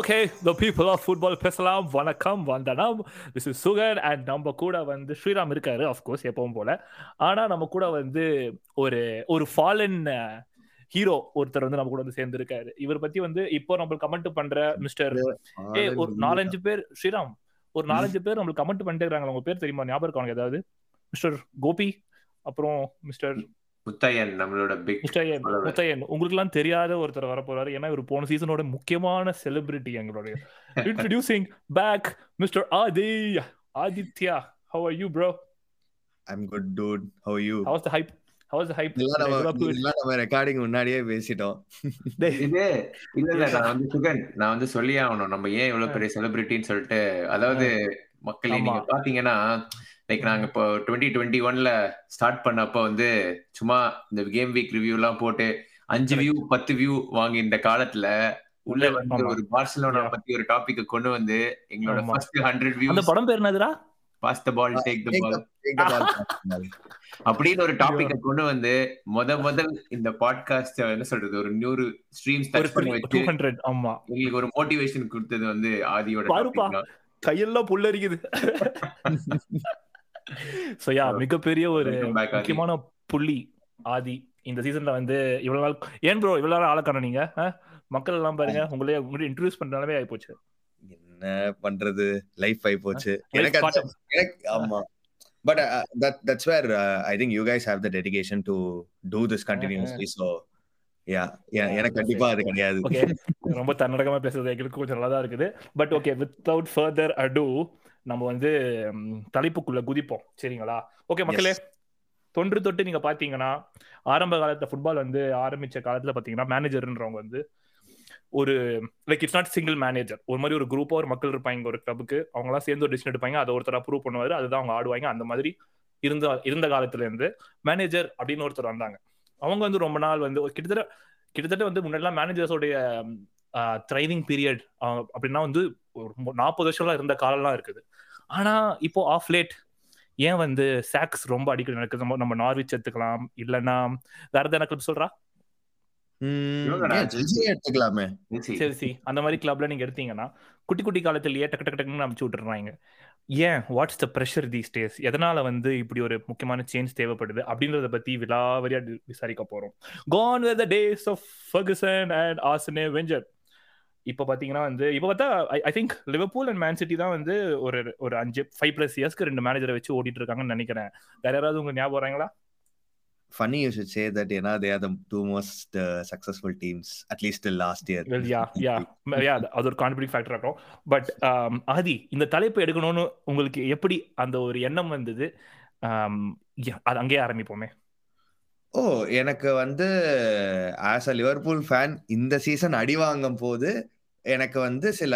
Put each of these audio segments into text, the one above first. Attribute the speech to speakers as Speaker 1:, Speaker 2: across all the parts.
Speaker 1: Okay the people of football பேசலாம் வணக்கம் வந்தனம். திஸ் இஸ் சுகர் அண்ட் நம்ம கூட வந்து ஸ்ரீராம் இருக்காரு ஆஃப்கோர்ஸ் எப்பவும் போல. ஆனா நம்ம கூட வந்து ஒரு ஒரு ஃபாலன் ஹீரோ ஒருத்தர் வந்து நம்ம கூட வந்து சேர்ந்திருக்காரு. இவர் பத்தி வந்து இப்போ நம்மளுக்கு கமெண்ட் பண்ற மிஸ்டர் ஏ ஒரு நாலஞ்சு பேர் ஸ்ரீராம் ஒரு நாலஞ்சு பேர் நம்மளுக்கு கமெண்ட் பண்ணிட்டே இருக்காங்க. உங்க பேர் தெரியுமா? ஞாபகம் இருக்காங்க ஏதாவது? மிஸ்டர் கோபி அப்புறம் மிஸ்டர்
Speaker 2: முத்தையன் நம்மளோட பிக்
Speaker 1: முத்தையன் முத்தையன். உங்களுக்கு எல்லாம் தெரியாத ஒருத்தர் வர போறாரு ஏன்னா இவர் போன சீசனோட முக்கியமான செலிபிரிட்டி எங்களுடைய. Introducing back mister Aadhi Aditya how are you bro
Speaker 3: I'm good dude how you
Speaker 1: how the hype how the hype
Speaker 3: இதெல்லாம் நம்ம ரெக்கார்டிங் முன்னாடியே பேசிட்டோம்.
Speaker 2: இது இல்ல இல்ல நான் வந்து சுகன் நான் வந்து சொல்லி ஆகணும். நம்ம ஏன் இவ்வளவு பெரிய செலிபிரிட்டின்னு சொல்லிட்டு அதாவது மக்களே நீங்க பாத்தீங்கன்னா லைக் நாங்க இப்போ டுவெண்ட்டி டுவெண்ட்டி ஒன்ல ஸ்டார்ட் பண்ணப்ப வந்து சும்மா இந்த கேம் வீக் ரிவ்யூ எல்லாம் போட்டு அஞ்சு வியூ பத்து வியூ வாங்கி இந்த காலத்துல உள்ள வந்து ஒரு பார்சலோனா பத்தி ஒரு டாபிக் கொண்டு வந்து எங்களோட ஃபர்ஸ்ட் ஹண்ட்ரட் வியூ
Speaker 1: அந்த படம் பேர் என்னதுடா?
Speaker 2: Pass the ball take the பால் அப்படின்னு ஒரு டாபிக் கொண்டு வந்து முத முதல் இந்த பாட்காஸ்ட் என்ன சொல்றது ஒரு நூறு ஸ்ட்ரீம்ஸ் டச் பண்ணி வச்சு
Speaker 1: ஆமா.
Speaker 2: எங்களுக்கு ஒரு மோட்டிவேஷன் கொடுத்தது வந்து ஆதியோட
Speaker 1: கையெல்லாம் புல்லரிக்குது. சோ யா மிகப்பெரிய ஒரு முக்கியமான புள்ளி ஆதி இந்த சீசன்ல வந்து இவ்வளவு நாள் ஏன் ப்ரோ இவ்வளவு நாள் ஆளக்கான நீங்க? மக்கள் எல்லாம் பாருங்க உங்களே உங்களே இன்ட்ரடியூஸ் பண்றதாலே ஆயி போச்சு
Speaker 3: என்ன பண்றது? லைஃப் ஆயி போச்சு எனக்கு எனக்கு ஆமா. But that that's where I think you guys have the dedication to do this continuously so yeah எனக்கு கண்டிப்பா அது கிடையாது.
Speaker 1: ஓகே ரொம்ப தன்னடகமா பேசுறது எங்களுக்கு கொஞ்சம் நல்லா தான் இருக்குது. பட் ஓகே வித்வுட் ஃபர்தர் அடு நம்ம வந்து தலைப்புக்குள்ள குதிப்போம். சரிங்களா? ஓகே மக்களே. தொன்று தொட்டு நீங்க பாத்தீங்கன்னா ஆரம்ப காலத்துல ஃபுட்பால் வந்து ஆரம்பிச்ச காலத்துல பாத்தீங்கன்னா மேனேஜர்ன்றவங்க வந்து ஒரு like it's not single manager ஒரு மாதிரி ஒரு குரூப்பா ஒரு மக்கள் இருப்பாங்க ஒரு கிளப்புக்கு அவங்க எல்லாம் சேர்ந்து ஒரு டிசிஷன் எடுப்பாங்க. அதை ஒருத்தர் அப்ரூவ் பண்ணுவாரு. அதுதான் அவங்க ஆடுவாங்க. அந்த மாதிரி இருந்த இருந்த காலத்துல இருந்து மேனேஜர் அப்படின்னு ஒருத்தர் வந்தாங்க. அவங்க வந்து ரொம்ப நாள் வந்து கிட்டத்தட்ட கிட்டத்தட்ட வந்து முன்னாடிலாம் மேனேஜர்ஸோடைய ட்ரைனிங் பீரியட் அப்படின்னா வந்து ஒரு நாற்பது வருஷம்லாம் இருந்த காலம்லாம் இருக்குது. ஆனா இப்போ ஆஃப் லேட் ஏன் வந்து சாக்ஸ் ரொம்ப அடிக்கடி நடக்குது? நம்ம நம்ம நார்விச் எடுத்துக்கலாம் இல்லைன்னா வேற எதாவது கிளப் சொல்றா?
Speaker 3: எடுத்துக்கலாமே?
Speaker 1: செல்சி அந்த மாதிரி கிளப்ல நீங்க எடுத்தீங்கன்னா குட்டி குட்டி காலத்திலேயே டக்கு டக்கு டக்குன்னு அமுச்சு விட்டுறாங்க. ஏன்? What's the pressure these days எதனால வந்து இப்படி ஒரு முக்கியமான சேஞ்ச் தேவைப்படுது? அப்படின்றத பத்தி விலாவரியா விசாரிக்க போறோம். Gone with the days of Ferguson and Arsene Wenger இப்போ பார்த்தீங்கன்னா வந்து இப்போ பார்த்தா I think Liverpool and Man City தான் வந்து ஒரு ஒரு அஞ்சு ஃபைவ் ப்ளஸ் இயர்ஸ்க்கு ரெண்டு மேனேஜரை வச்சு ஓடிட்டு இருக்காங்கன்னு நினைக்கிறேன். வேற யாராவது உங்க ஞாபகம் வராங்களா
Speaker 3: funny you should say that you know they are the two most uh, successful teams at least till last year.
Speaker 1: Well yeah yeah. Yeah அது ஒரு கான்ட்ரிபியூட் ஃபேக்டர் இருக்கும் பட் ஆதி இந்த தலைப்பு எடுக்கணும்னு உங்களுக்கு எப்படி அந்த ஒரு எண்ணம் வந்தது? அது அங்கேயே ஆரம்பிப்போமே.
Speaker 3: ஓ எனக்கு வந்து ஆஸ் அ லிவர்பூல் ஃபேன் இந்த சீசன் அடி வாங்கும் போது எனக்கு வந்து சில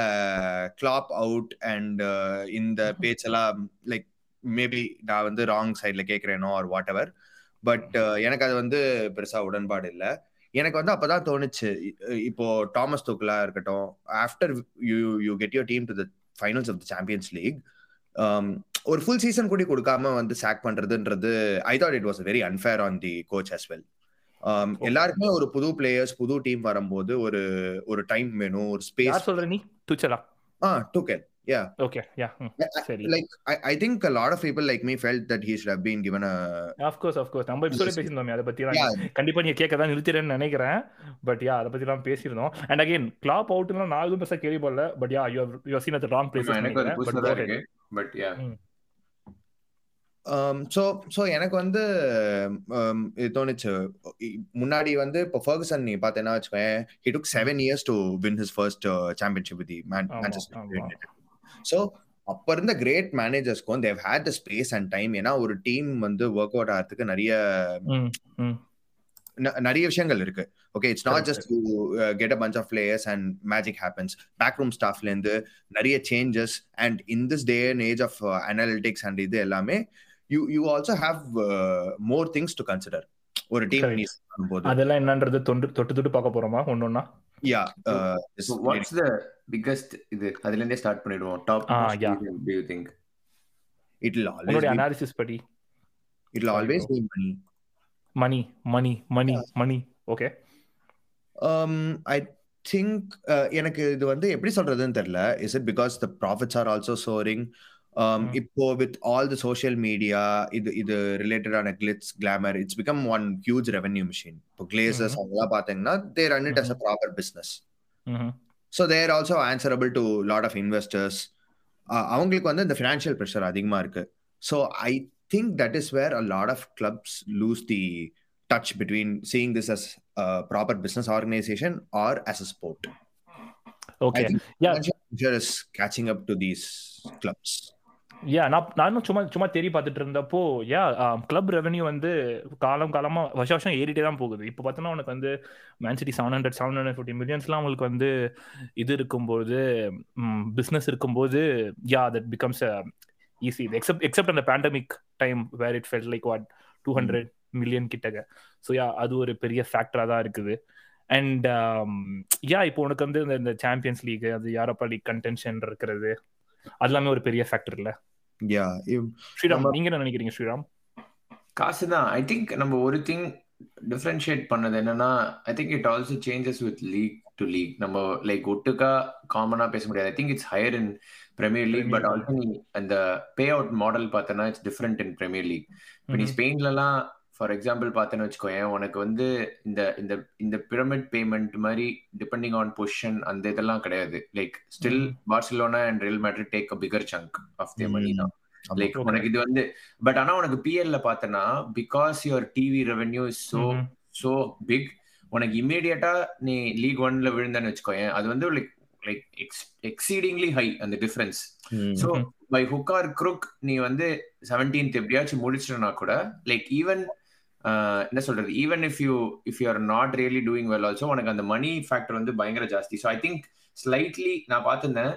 Speaker 3: கிளாப் அவுட் அண்ட் இந்த பேச்செல்லாம் லைக் மேபி நான் வந்து ராங் சைட்ல கேட்கிறேனோ ஆர் வாட் எவர் பட் எனக்கு அது வந்து பெருசா உடன்பாடு இல்லை. எனக்கு வந்து அப்பதான் தோணுச்சு இப்போ தாமஸ் தூக்கலா இருக்கட்டும் after you you get your team to the finals of the champions league ஒரு ஃபுல் சீசன் கூட கொடுக்காம வந்து சாக் பண்றதுன்றது I thought it was very unfair on the coach as well எல்லாருக்குமே ஒரு புது பிளேயர்ஸ் புது டீம் வரும்போது ஒரு ஒரு டைம் வேணும் ஒரு ஸ்பேஸ்
Speaker 1: சொல்ற நீ? டுச்சலா
Speaker 3: ஆ டுக்கெல் yeah.
Speaker 1: Okay yeah
Speaker 3: Seri. like I, I think a lot of people like me felt that he should have been given a
Speaker 1: of course of course. நம்ம எபிசோட பேசியிருந்தோம் அத பத்தி கண்டிப்பா நீங்க கேட்க தான் நிறுத்திறேன்னு நினைக்கிறேன். பட் யா அத பத்தி எல்லாம் பேசியிருந்தோம். அண்ட் அகைன் கிளாப் அவுட்லாம் நான் எதுவும் பெருசா கேள்விப்படல. But yeah you you seen at wrong place
Speaker 2: but yeah
Speaker 3: so so எனக்கு வந்து இது தோணுச்சு. முன்னாடி வந்து இப்போ ஃபர்கசன் நீ பார்த்தேன்னா வச்சுக்கோங்க he took seven years to win his first championship with Manchester so அப்ப இருந்த great மேனேஜர்ஸ்க்கும் they had the space and time ஏன்னா ஒரு டீம் வந்து ஒர்க் அவுட் ஆகிறதுக்கு நிறைய நிறைய விஷயங்கள் இருக்கு. Okay it's not just to get a bunch of players and magic happens back room ஸ்டாஃப்ல இருந்து நிறைய changes and in this day and age of analytics and இது எல்லாமே you you also have more things to consider ஒரு team
Speaker 1: அதெல்லாம் என்னன்றது தொண்டு தொட்டு தொட்டு பார்க்க போறோமா? ஒன்னொன்னா
Speaker 3: யா
Speaker 2: வாட்ஸ் த பிக்கஸ்ட் இது? அதுல இருந்தே ஸ்டார்ட் பண்ணிடுவோம் top
Speaker 1: yeah
Speaker 2: do you think
Speaker 3: it will always
Speaker 1: உங்களுடைய அனாலிசிஸ் படி.
Speaker 3: It will always be money
Speaker 1: money money money money okay
Speaker 3: um i think எனக்கு இது வந்து எப்படி சொல்றதுன்னு தெரியல. Is it because the profits are also soaring இப்போ with all the social media இது இது ரிலேட்டடான glitz glamour it's become one huge revenue machine இப்போ கிளேசர்ஸ் அவங்கலாம் பார்த்தீங்கன்னா they run it as a proper business so they're also answerable to lot of investors அவங்களுக்கு வந்து இந்த ஃபினான்ஷியல் ப்ரெஷர் அதிகமாக இருக்கு. So I think that is where a lot of clubs lose the touch between seeing this as proper business organisation or as a sport
Speaker 1: okay
Speaker 3: is catching up to these clubs
Speaker 1: yeah நான் நானும் சும்மா சும்மா தேடி பார்த்துட்டு இருந்தப்போ யா club revenue வந்து காலம் காலமாக வருஷம் வருஷம் ஏறிட்டே தான் போகுது. இப்போ பார்த்தோன்னா உனக்கு வந்து Man City seven hundred seven hundred fifty மில்லியன்ஸ்லாம் அவங்களுக்கு வந்து இது இருக்கும்போது பிஸ்னஸ் இருக்கும்போது yeah that becomes easy except except அந்த pandemic time where it fell like what two hundred million கிட்டக so yeah அது ஒரு பெரிய ஃபேக்டராக தான் இருக்குது. அண்ட் யா um, இப்போ உனக்கு வந்து இந்த சாம்பியன்ஸ் லீக் அது யாரப்பா லீக் கண்டென்ஷன் இருக்கிறது அது எல்லாமே ஒரு பெரிய ஃபேக்டர் இல்லை?
Speaker 3: யா
Speaker 1: ஸ்ரீராம் நீங்க என்ன நினைக்கிறீங்க ஸ்ரீராம்?
Speaker 2: காசு தான் ஐ திங்க் நம்ம ஒரு திங் டிஃபரன்ஷியேட் பண்ணது என்னன்னா I think it also changes with league to league நம்ம லைக் ஒட்டுக்கா காமனா பேச முடியாது. I think it's higher in premier league but also நீ அந்த பே அவுட் மாடல் பார்த்தனா it's different in premier league இப்போ நீ ஸ்பெயின்லலாம் ஃபார் எக்ஸாம்பிள் பார்த்தேன்னு வச்சுக்கோயேன் உனக்கு வந்து இந்த இந்த இந்த பிரமிட் பேமெண்ட் மாதிரி டிபெண்டிங் ஆன் பொசிஷன் அந்த இதெல்லாம் கிடையாது. Like still Barcelona and Real Madrid take a bigger chunk of the money தான் லைக் உனக்கு இது வந்து பட் ஆனா உனக்கு பிஎல்ல பார்த்தனா because your TV revenue is so so big உனக்கு இமீடியட்டா நீ லீக் ஒன்ல விழுந்தன்னு வச்சுக்கோயேன் அது வந்து லைக் லைக் எக்ஸீடிங்லி ஹை அந்த difference so by hook or crook நீ வந்து செவன்டீன்த் எப்படியாச்சும் முடிச்சிட்டனா கூட லைக் ஈவன் என்ன சொல்றது? Even if you if you are not really doing well also உனக்கு அந்த மணி ஃபேக்டர் வந்து பயங்கர ஜாஸ்தி. ஸோ ஐ திங்க் ஸ்லைட்லி நான் பார்த்துருந்தேன்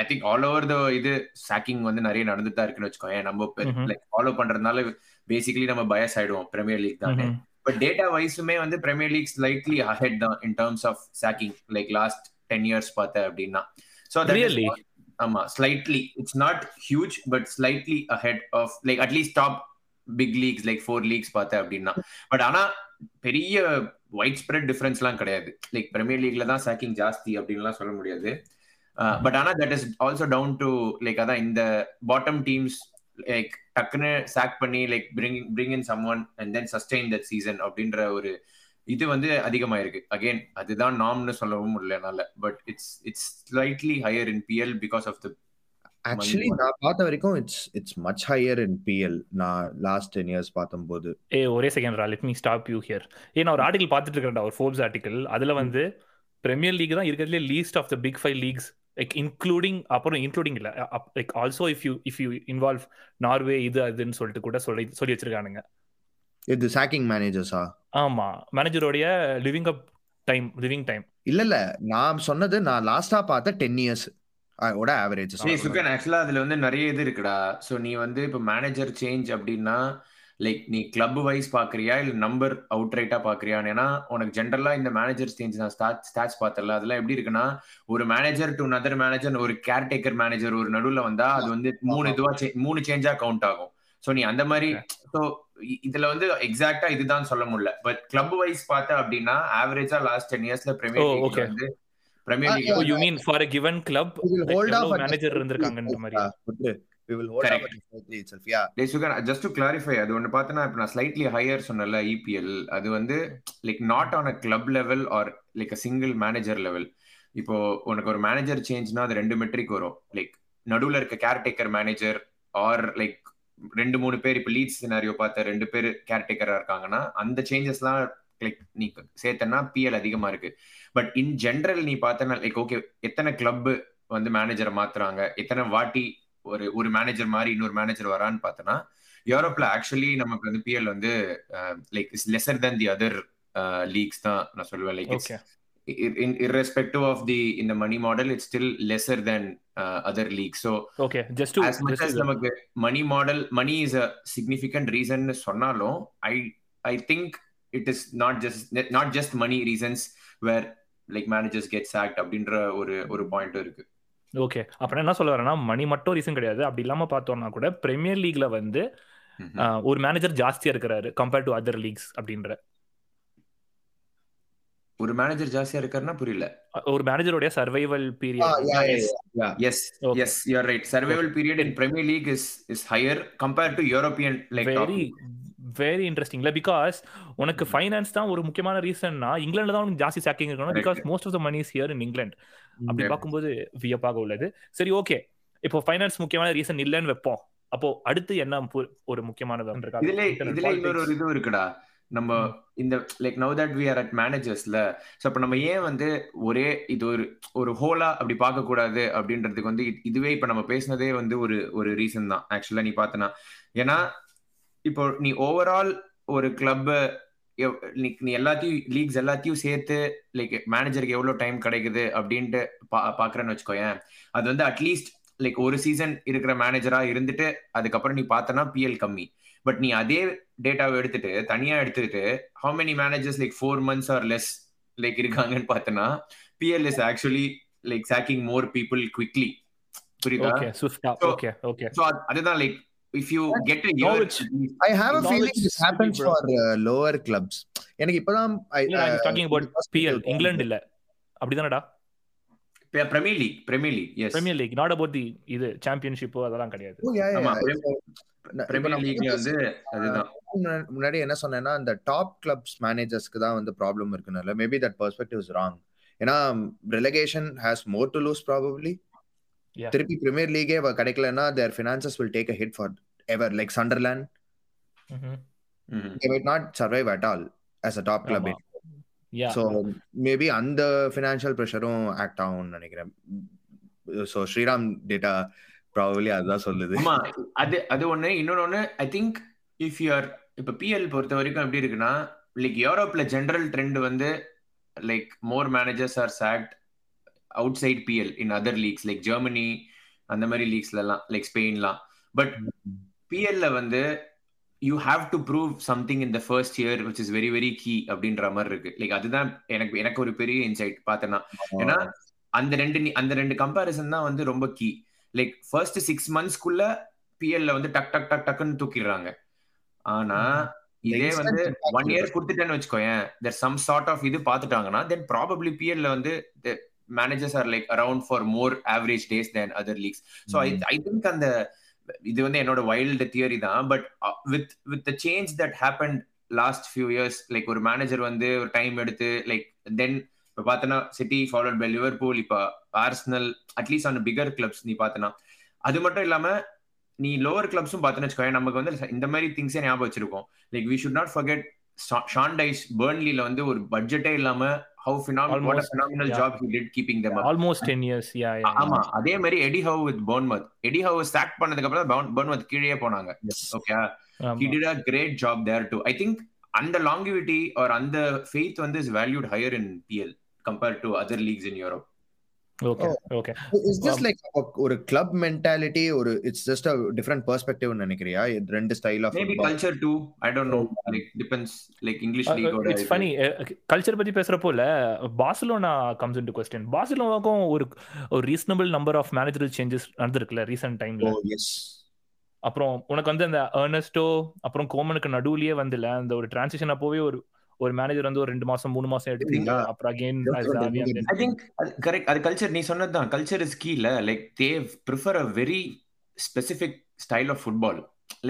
Speaker 2: I think all over the இது சாக்கிங் வந்து நிறைய நடந்துட்டு தான் இருக்குன்னு வச்சுக்கோங்க நம்ம லைக் ஃபாலோ பண்றதுனால பேசிக்கலி நம்ம பயஸ் ஆயிடுவோம் பிரீமியர் லீக் தானே பட் டேட்டா வைஸுமே வந்து பிரீமியர் லீக் ஸ்லைட்லி அஹெட் தான் in terms of sacking like last ten years பார்த்த அப்படின்னா. ஸோ ஆமா slightly it's not huge but slightly ahead of like at least top big leagues like four leagues பார்த்தேன் அப்படின்னா. But ஆனா பெரிய white spread டிஃபரன்ஸ்லாம் கிடையாது. Like premier லீக்ல தான் shaking ஜாஸ்தி அப்படின்லாம் சொல்ல முடியாது. பட் ஆனா that is also down to like அதான் இந்த பாட்டம் டீம்ஸ் லைக் டக்குன்னு சாக் பண்ணி like bring bring in someone and then sustain that season அப்படின்ற ஒரு இது வந்து அதிகமாயிருக்கு. அகைன் அதுதான் நாம்னு சொல்லவும் முடியல என்னால. But it's it's slightly higher in PL because of the
Speaker 3: actually நான் பார்த்த வரைக்கும் it's it's much higher in PL நான் லாஸ்ட் டென் இயர்ஸ் பார்த்தம்போது
Speaker 1: ஏ ஒரே second raw. Let me stop you here ஏ நான் ஒரு ஆர்டிகல் பார்த்துட்டு இருக்கேன்டா ஒரு ஃபோர்ப்ஸ் ஆர்டிகல் அதுல வந்து பிரீமியர் லீக் தான் இருக்கிறதுலே least of the big five leagues like including அப்புறம் இன்க்ளூடிங் இல்ல like also if you if you involve Norway இது அதுன்னு சொல்லிட்டு கூட சொல்லி சொல்லி வச்சிருக்கானுங்க.
Speaker 3: இது சாக்கிங் மேனேஜர்ஸா
Speaker 1: ஆமா. மேனேஜரோடைய living up time living time
Speaker 3: இல்ல இல்ல. நான் சொன்னது நான் லாஸ்டா பார்த்த டென் இயர்ஸ் ஓட ஆவரேஜ்
Speaker 2: சுகன் ஆக்சுவலா அதுல வந்து நிறைய இது இருக்குடா. சோ நீ வந்து இப்ப மேனேஜர் சேஞ்ச் அப்படின்னா லைக் நீ கிளப் வைஸ் பாக்குறியா? இல்ல நம்பர் அவுட் ரைட்டா பாக்குறியா? ஏன்னா உனக்கு ஜென்ரலா இந்த மேனேஜர் சேஞ்ச் நான் ஸ்டாட்ச் பார்த்தல அதெல்லாம் எப்படி இருக்குன்னா ஒரு மேனேஜர் டு நதர் மேனேஜர் ஒரு கேர்டேக்கர் மேனேஜர் ஒரு நடுவுல வந்தா அது வந்து மூணு இதுவா மூணு சேஞ்சா கவுண்ட் ஆகும். சோ நீ அந்த மாதிரி ஸோ இதுல வந்து எக்ஸாக்டா இதுதான் சொல்ல முடியல. பட் கிளப் வைஸ் பார்த்தா அப்படின்னா ஆவரேஜா லாஸ்ட் டென் இயர்ஸ்ல பிரீமியர் லீக் வந்து premier league
Speaker 1: you mean for a given club?
Speaker 3: Hold of
Speaker 1: manager இருந்திருக்காங்கன்ற மாதிரி.
Speaker 3: we will hold off itself yeah.
Speaker 2: டே சுகன் ஜஸ்ட் டு கிளாரிஃபை அது ஒன்னு பார்த்தனா இப்போ நான் ஸ்லைட்லி ஹையர் சொன்னல இபிஎல் அது வந்து like not on a club level or like a single manager level இப்போ உனக்கு ஒரு மேனேஜர் சேஞ்ச்னா அது ரெண்டு மெட்ரிக் வரும். லைக் நடுவுல இருக்க கேர்டேக்கர் மேனேஜர் ஆர் லைக் ரெண்டு மூணு பேர் இப்போ லீட் சினாரியோ பார்த்த ரெண்டு பேர் கேர்டேக்கரா இருக்காங்கன்னா அந்த சேஞ்சஸ்லாம் லைக் நீ சேர்த்தனா பிஎல் அதிகமா இருக்கு. பட் இன் ஜென்ரல் நீ பார்த்தனா லைக் ஓகே எத்தனை கிளப் வந்து மேனேஜரை மாத்துறாங்க? எத்தனை வாட்டி ஒரு ஒரு மேனேஜர் மாதிரி இன்னொரு மேனேஜர் வரான்னு பார்த்தனா யூரோப்ல ஆக்சுவலி நமக்கு வந்து பிஎல் வந்து like is lesser than the other leagues தான் நான் சொல்லுவேன். Like it's irrespective of the in the money model it's still lesser than uh, other leagues. So
Speaker 1: okay just to
Speaker 2: as much as நமக்கு money model money is a significant reason சொன்னாலும் i i think it is not just not just money reasons where like managers get sacked அப்படின்ற ஒரு ஒரு point இருக்கு.
Speaker 1: Okay அப்புறம் என்ன சொல்ல வரேன்னா மணி மட்டும் ரீசன் கிடையாது. அப்படி இல்லாம பார்த்தோம்னா கூட பிரீமியர் லீக்ல வந்து ஒரு மேனேஜர் ஜாஸ்தியா இருக்கிறாரு கம்பேர்ட் டு அதர் லீக்ஸ் அப்படின்ற.
Speaker 2: ஒரு மேனேஜர் ஜாஸ்தியா இருக்காருன்னா புரியல
Speaker 1: ஒரு மேனேஜருடைய survival period.
Speaker 2: Yes. Yes you're right survival period in premier league is is higher compared to European like
Speaker 1: very very இன்ட்ரெஸ்டிங்ல because உனக்கு ஃபைனான்ஸ் தான் ஒரு முக்கியமான ரீசன்னா இங்கிலாந்துல தான் உனக்கு ஜாஸ்தி சாக்கிங் இருக்கணும். Because most of the money is here in England அப்படி. பார்க்கும்போது வியப்பாக உள்ளது சரி ஓகே இப்போ ஃபைனான்ஸ் முக்கியமான ரீசன் இல்லைன்னு வைப்போம் அப்போ அடுத்து என்ன ஒரு முக்கியமான?
Speaker 2: இதுல இதுல இன்னொரு. இது இருக்குடா நம்ம இந்த like now that we are at மேனேஜர்ஸ்ல so அப்ப நம்ம ஏன் வந்து ஒரே இது ஒரு ஒரு ஹோலா அப்படி பார்க்க கூடாது அப்படின்றதுக்கு வந்து இது- இதுவே இப்ப நம்ம பேசினதே வந்து ஒரு ஒரு ரீசன் தான். ஆக்சுவலா நீ பார்த்தனா. ஏன்னா இப்போ நீ ஓவரால் ஒரு கிளப் நீ எல்லாத்தையும் லீக்ஸ் எல்லாத்தையும் சேர்த்து லைக் மேனேஜருக்கு எவ்வளவு டைம் கிடைக்குது அப்படின்ட்டு பா- பாக்குறேன்னு வச்சுக்கோயேன். அது வந்து அட்லீஸ்ட் லைக் ஒரு சீசன் இருக்கிற மேனேஜரா இருந்துட்டு அதுக்கப்புறம் நீ பார்த்தனா பிஎல் கம்மி. பட் நீ அதே டேட்டாவை எடுத்துட்டு தனியா எடுத்துட்டு how many managers like four months or less like இருக்காங்கன்னு பார்த்தனா PL is actually like sacking more people quickly புரியுதா
Speaker 1: ஓகே ஓகே
Speaker 2: ஸோ அதுதான் like if you get a year.
Speaker 3: I have a feeling this happens for uh, lower clubs. எனக்கு இப்பதான் I-
Speaker 1: இல்ல
Speaker 3: uh,
Speaker 1: talking about PL England இல்ல. அப்படிதானடா?
Speaker 2: Premier league premier league yes
Speaker 1: premier league not about the இது championship அதெல்லாம் கிடையாது.
Speaker 3: முன்னாடி என்ன சொன்னேன்னா இந்த டாப் கிளப்ஸ் மேனேஜர்ஸ்க்கு தான் வந்து problem இருக்குனால maybe that perspective is wrong ஏன்னா relegation has more to lose probably
Speaker 1: Yeah.
Speaker 3: திருப்பி பிரீமியர் லீகே கிடைக்கலன்னா their finances will take a hit forever like Sunderland
Speaker 1: ம்ஹும்.
Speaker 2: ம்.
Speaker 3: they might not survive at all as a top club
Speaker 1: ஆமா. Yeah
Speaker 3: so maybe அந்த financial ப்ரெஷரும் act ஆகும்னு நினைக்கிறேன் ஸோ ஸ்ரீராம் டேட்டா ப்ராபப்ளி அதுதான் சொல்லுது.
Speaker 2: ஆமா அது அது ஒண்ணு. இன்னொன்னு ஐ திங்க் இஃப் யூஆர் இப்ப பிஎல் பொறுத்த வரைக்கும் எப்படி இருக்குன்னா லைக் யூரோப்ல ஜெனரல் ட்ரெண்ட் வந்து like more managers are sacked outside PL in other leagues like Germany அந்த மாதிரி லீக்ஸ்ல எல்லாம் லைக் ஸ்பெயின்லாம் பட் பிஎல்ல வந்து you have to prove something in the first year which is very very key அப்படின்ற மாதிரி இருக்கு. லைக் அதுதான் எனக்கு எனக்கு ஒரு பெரிய இன்சைட் பார்த்தேன்னா. ஏன்னா அந்த ரெண்டு அந்த ரெண்டு கம்பேரிசன் தான் வந்து ரொம்ப கீ லைக் ஃபர்ஸ்ட் சிக்ஸ் மந்த்ஸ்க்குள்ள பிஎல்ல வந்து டக் டக் டக் டக்குன்னு தூக்கிடுறாங்க. ஆனா இதே வந்து ஒன் இயர் கொடுத்துட்டேன்னு வச்சுக்கோயேன் தேர் சம் சார்ட் ஆஃப் இது பார்த்துட்டாங்கன்னா தென் ப்ராபப்ளி பிஎல்ல வந்து managers are like around for more average days then other leagues so I I think அந்த இது வந்து என்னோட வைல்டு தியரி தான் but with with the change that happen last few years like ஒரு manager வந்து ஒரு டைம் எடுத்து லைக் தென் இப்போ பார்த்தனா சிட்டி ஃபாலோட் பை லிவர்பூல் இப்போ Arsenal at least on bigger clubs நீ பார்த்தனா அது மட்டும் இல்லாம நீ லோவர் கிளப்ஸும் பார்த்தேன்னு வச்சுக்கோங்க நமக்கு வந்து இந்த மாதிரி திங்ஸே ஞாபகம் வச்சிருக்கோம். Like we should not forget Sean Dyche பேர்ன்லில வந்து ஒரு பட்ஜெட்டே இல்லாம how phenomenal. Job he did keeping them
Speaker 1: almost ten years yeah
Speaker 2: ஆமா அதே மாதிரி Eddie Howe with Bournemouth Eddie Howe stock பண்ணதுக்கு அப்புறம் பர்ன்மத் கீழே போனாங்க. Okay he did a great job there too. I think அந்த longevity or அந்த faith வந்து is valued higher in PL compared to other leagues in Europe.
Speaker 1: Okay okay
Speaker 3: is just like ஒரு club mentality ஒரு it's just a different perspective நினைக்கிறியா? இது ரெண்டு style of
Speaker 2: maybe culture too. I don't know. Like depends. Like english league ஓட
Speaker 1: it's. Funny culture பத்தி பேசுறப்போ இல்ல Barcelona comes into question பார்சலோனாக்கும் ஒரு ஒரு reasonable number of managerial changes நடந்திருக்குல்ல recent டைம்ல
Speaker 3: ஓ எஸ்
Speaker 1: அப்புறம் உனக்கு வந்து அந்த ஏர்னஸ்டோ அப்புறம் கோமனுக்கு நடுவுலயே வந்துல அந்த ஒரு டிரான்சிஷன் அப்போவே ஒரு ஒரு மேனேஜர் வந்து ஒரு ரெண்டு மாசம் மூணு மாசம் எடுத்தீங்க. அப்புறம் அகைன்
Speaker 2: கரெக்ட் அது கல்ச்சர் நீ சொன்னதுதான். கல்ச்சர் இஸ் கீல like they prefer a very specific style of football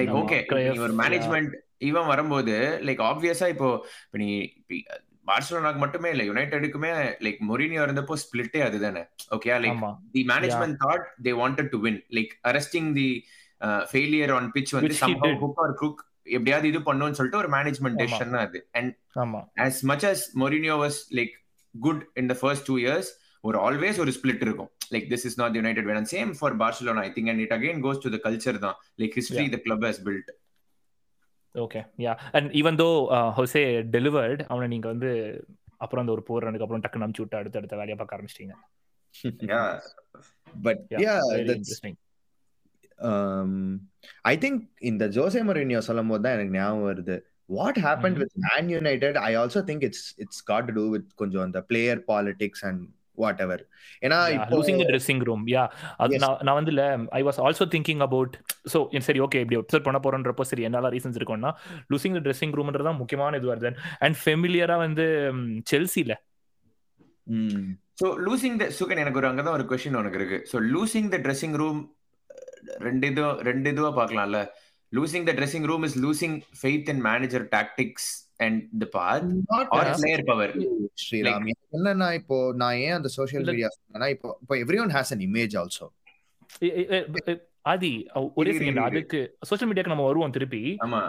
Speaker 2: like. Okay ஒரு மேனேஜ்மெண்ட் இவன் வரும்போது லைக் ஆப்வியஸா இப்போ இப்போ நீ பார்சலோனாக்கு மட்டுமே இல்ல யுனைடெடுக்குமே லைக் மொரினியோ இருந்தப்போ ஸ்பிளிட்டே அதுதானே. Okay like the management thought they wanted to win like arresting the failure on pitch வந்து
Speaker 1: Which he
Speaker 2: somehow
Speaker 1: did.
Speaker 2: எப்படியாவது இது பண்ணுன்னு சொல்லிட்டு ஒரு மேனேஜ்மெண்ட். டெசிஷன் தான் அது. And as much as Mourinho was like good in the first two years, ஒரு always ஒரு ஸ்பிளிட் இருக்கும். Like this is not United when same for Barcelona I think and it again goes to the culture தான். Like history the club has built
Speaker 1: okay yeah and even though Jose delivered அவனை நீங்க வந்து அப்புறம் அந்த ஒரு போர் ரனுக்கு அப்புறம் டக்குன்னு அனுப்பிச்சு விட்டு அடுத்த அடுத்த வேலையை பார்க்க ஆரம்பிச்சிட்டீங்க.
Speaker 3: But
Speaker 1: Yeah,
Speaker 3: yeah that's I think இந்த ஜோசே மொரினியோ சொல்லும் போது தான் எனக்கு ஞாபகம் வருது. What happen with Man United I also think it's it's got to do with கொஞ்சம் அந்த player politics and whatever ஏன்னா
Speaker 1: losing the dressing room yeah அது. நான் வந்து I was also thinking about so சரி ஓகே இப்படி observe பண்ண போறோன்றப்போ சரி என்னெல்லாம் ரீசன்ஸ் இருக்கும்னா லூசிங் ட்ரெஸ்ஸிங் ரூம்ன்றது தான் முக்கியமான இது வருது அண்ட் ஃபெமிலியரா வந்து செல்சில
Speaker 2: ஸோ லூசிங் த சுகன் எனக்கு ஒரு அங்கதான் ஒரு கொஸ்டின் உனக்கு இருக்கு. So losing the dressing room ரெண்டு இது ரெண்டு இதுவா பார்க்கலாம்ல. Losing the dressing room is losing faith and manager tactics and the both are player power
Speaker 3: Sriram என்னன்னா இப்போ நான் ஏன் அந்த சோஷியல் மீடியா சொன்னா இப்போ இப்போ everyone has an image also
Speaker 1: Aadhi ஒரே செகண்ட் அதுக்கு சோஷியல் மீடியாக்கு நம்ம வருவோம் திருப்பி.
Speaker 2: ஆமா.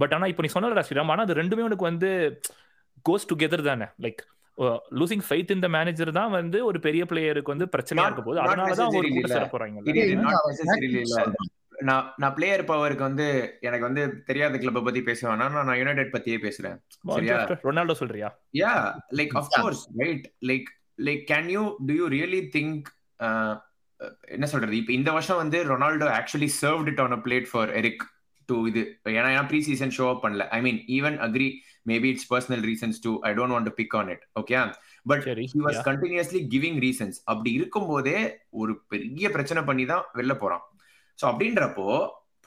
Speaker 1: பட் ஆனா இப்போ நீ சொன்னல ஸ்ரீராம் ஆனா அது ரெண்டுமே உனக்கு வந்து கோஸ் டுகெதர் தானே. லைக் லூசிங் ஃபைத் இந்த மேனேஜர் தான் வந்து ஒரு பெரிய பிளேயருக்கு வந்து பிரச்சனையா இருக்க போது அதனால தான் ஒரு கூட சேர போறாங்க.
Speaker 2: நான் நான் பிளேயர் பவருக்கு வந்து எனக்கு வந்து தெரியாத கிளப்ப பத்தி பேசுவேன்னா நான் யுனைடெட் பத்தியே பேசுறேன். சரியா?
Speaker 1: ரொனால்டோ சொல்றியா?
Speaker 2: Yeah like of course right like like can you do you really think என்ன சொல்றது? இப்போ இந்த வருஷம் வந்து Ronaldo actually served it on a plate for Erik to இது. ஏன்னா ஏன்னா ப்ரீ சீசன் ஷோ அப் பண்ணல. I mean even agree maybe it's personal reasons to I don't want to pick on it okay but he was continuously giving reasons அப்படி இருக்கும்போதே ஒரு பெரிய பிரச்சனை பண்ணி தான் வெளில போறான். ஸோ அப்படின்றப்போ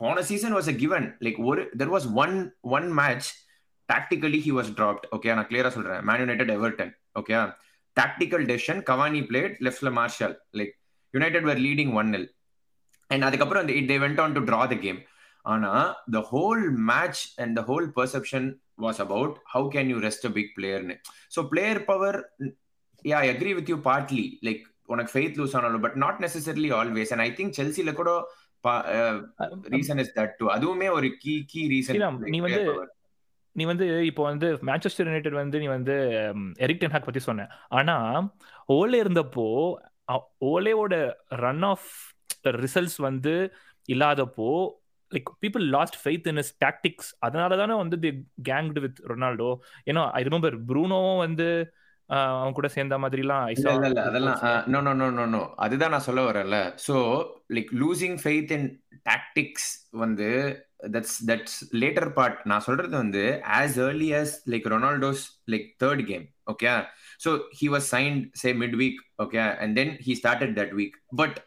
Speaker 2: போன season was a given like ஒரு there was one one match tactically he was dropped okay நான் கிளியரா சொல்றேன். Man United Everton okay tactical decision Cavani played லெஃப்ட்ல Martial like United were leading one nil and அதுக்கப்புறம் அந்த they went on to draw the game ஆனா the whole match and the whole perception was about how can you rest a big பிளேயர்னு so player power I agree with you partly like உனக்கு faith lose ஆனாலும் but not necessarily always and I think செல்சில கூட reason is that to அதுவுமே ஒரு key key reason
Speaker 1: நீ வந்து நீ வந்து இப்போ வந்து மேன்செஸ்டர் யுனைடெட் வந்து நீ வந்து எரிக் டென்ஹாக் பத்தி சொன்ன. ஆனா ஓலே இருந்தப்போ ஓலேவோட ரன் ஆஃப் ரிசல்ட்ஸ் வந்து இல்லாதப்போ like people lost faith in is tactics அதனால தானே வந்து தி கேங்டு வித் ரொனால்டோ ஏன்னா ஐ ரிமெம்பர் ப்ரூனோவும் வந்து அவன் கூட சேர்ந்த மாதிரிலாம்
Speaker 2: இல்ல இல்ல அதெல்லாம் no no no no no அதுதான் நான் சொல்ல வரல so like losing faith in tactics வந்து தட்ஸ் தட்ஸ் லேட்டர் பார்ட் நான் சொல்றது வந்து as early as like Ronaldo's like third game okay so he was signed say mid week okay and then he started that week but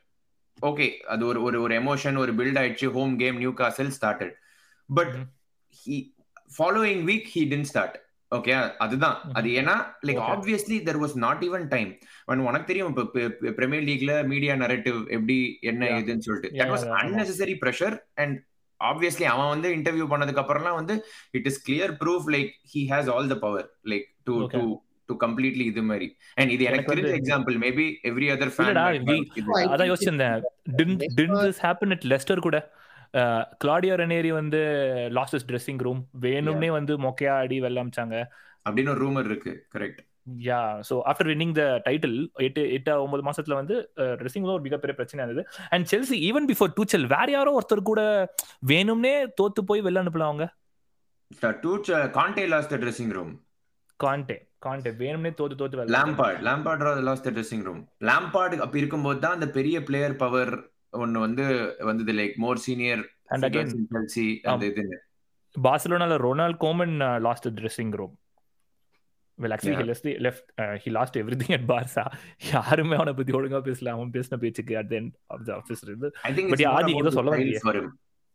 Speaker 2: okay அது ஒரு ஒரு ஒரு emotion ஒரு build ஆயிடுச்சு home game Newcastle started but he following week he didn't start okay அதுதான். அது ஏன்னா like obviously there was not even time உனக்கு தெரியும் இப்போ பிரீமியர் லீக்ல மீடியா நரேட்டிவ் எப்படி என்ன இதுன்னு சொல்லிட்டு. That was unnecessary pressure and obviously அவன் வந்து இன்டர்வியூ பண்ணதுக்கு அப்புறம்லாம் வந்து it is clear proof like he has all the power like to to to completely இது மாதிரி அண்ட் இது எனக்கு தெரிஞ்ச example maybe every other fan
Speaker 1: அதான் யோசிச்சிருந்தேன். Did did this happen at Leicester கூட? கிளாடியோ ரெனேரி வந்து லாஸ்டஸ் ட்ரெஸ்ஸிங் ரூம் வேணும்னே வந்து மொக்கையா அடி வெள்ள அமிச்சாங்க
Speaker 2: அப்படின்னு ஒரு ரூமர் இருக்கு. Correct
Speaker 1: yeah so after winning the title எட்டு எட்டு ஒன்பது மாசத்துல வந்து ட்ரெஸ்ஸிங் ஒரு மிகப்பெரிய பிரச்சனை இருந்தது. And Chelsea even before Tuchel வேற யாரோ ஒருத்தர் கூட வேணும்னே தோத்து போய் வெளில அனுப்பலாம் அவங்க
Speaker 2: Kante lost dressing room
Speaker 1: Kante Kanté வேணும்னே தோத்து தோத்து
Speaker 2: Lampard Lampard lost dressing room Lampard அப்ப இருக்கும்போது தான் அந்த பெரிய பிளேயர் பவர் ஒன்னு வந்து வந்தது. Like more senior
Speaker 1: and again
Speaker 2: Chelsea அந்த இது.
Speaker 1: பார்சிலோனால Ronald Koeman lost dressing room well actually he lest left he lost everything at Barca யாருமே அவனை பத்தி ஒழுங்கா பேசல. அவன் பேசின பேச்சுக்கு at end of the office இருந்து. பட் ஆதி இத சொல்ல
Speaker 2: வந்தீங்க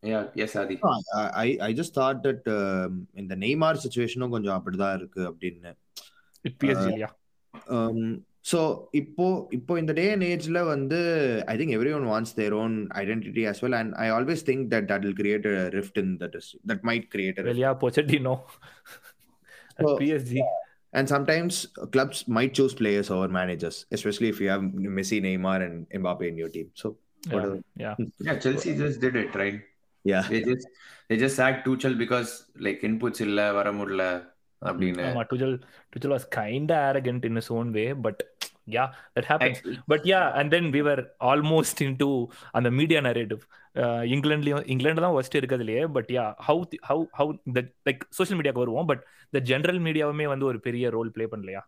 Speaker 2: Yeah, yes, Adi.
Speaker 3: No, I, I just thought that um, இந்த நெய்மார் சுச்சுவேஷனும் கொஞ்சம் அப்படிதான் இருக்கு அப்படின்னு
Speaker 1: பிஎஸ்ஜிலியா
Speaker 3: ஸோ இப்போ இப்போ இந்த டே அண்ட் ஏஜ்ல வந்து I think every one wants their own identity as well and I always think that that will create rift in that that might create
Speaker 1: வெளியா Pochettino PSG
Speaker 3: And sometimes clubs might choose players over managers, especially if you have Messi, Neymar, and Mbappe in your team. So,
Speaker 1: whatever. Yeah.
Speaker 2: Yeah, Chelsea just did it, right?
Speaker 3: Yeah.
Speaker 2: They just they just sacked Tuchel because like inputs illa வர முடியல அப்படின்னு.
Speaker 1: ஆமா Tuchel Tuchel was kind arrogant in is own way but yeah that happens but yeah and then we were almost in to அந்த media narrative இங்கிலாந்துலயும் England தான் first இருக்கிறதுலயே but yeah how how how the like social மீடியாக்கு வருவோம் but the general மீடியாவுமே வந்து ஒரு பெரிய role play பண்ணலையா?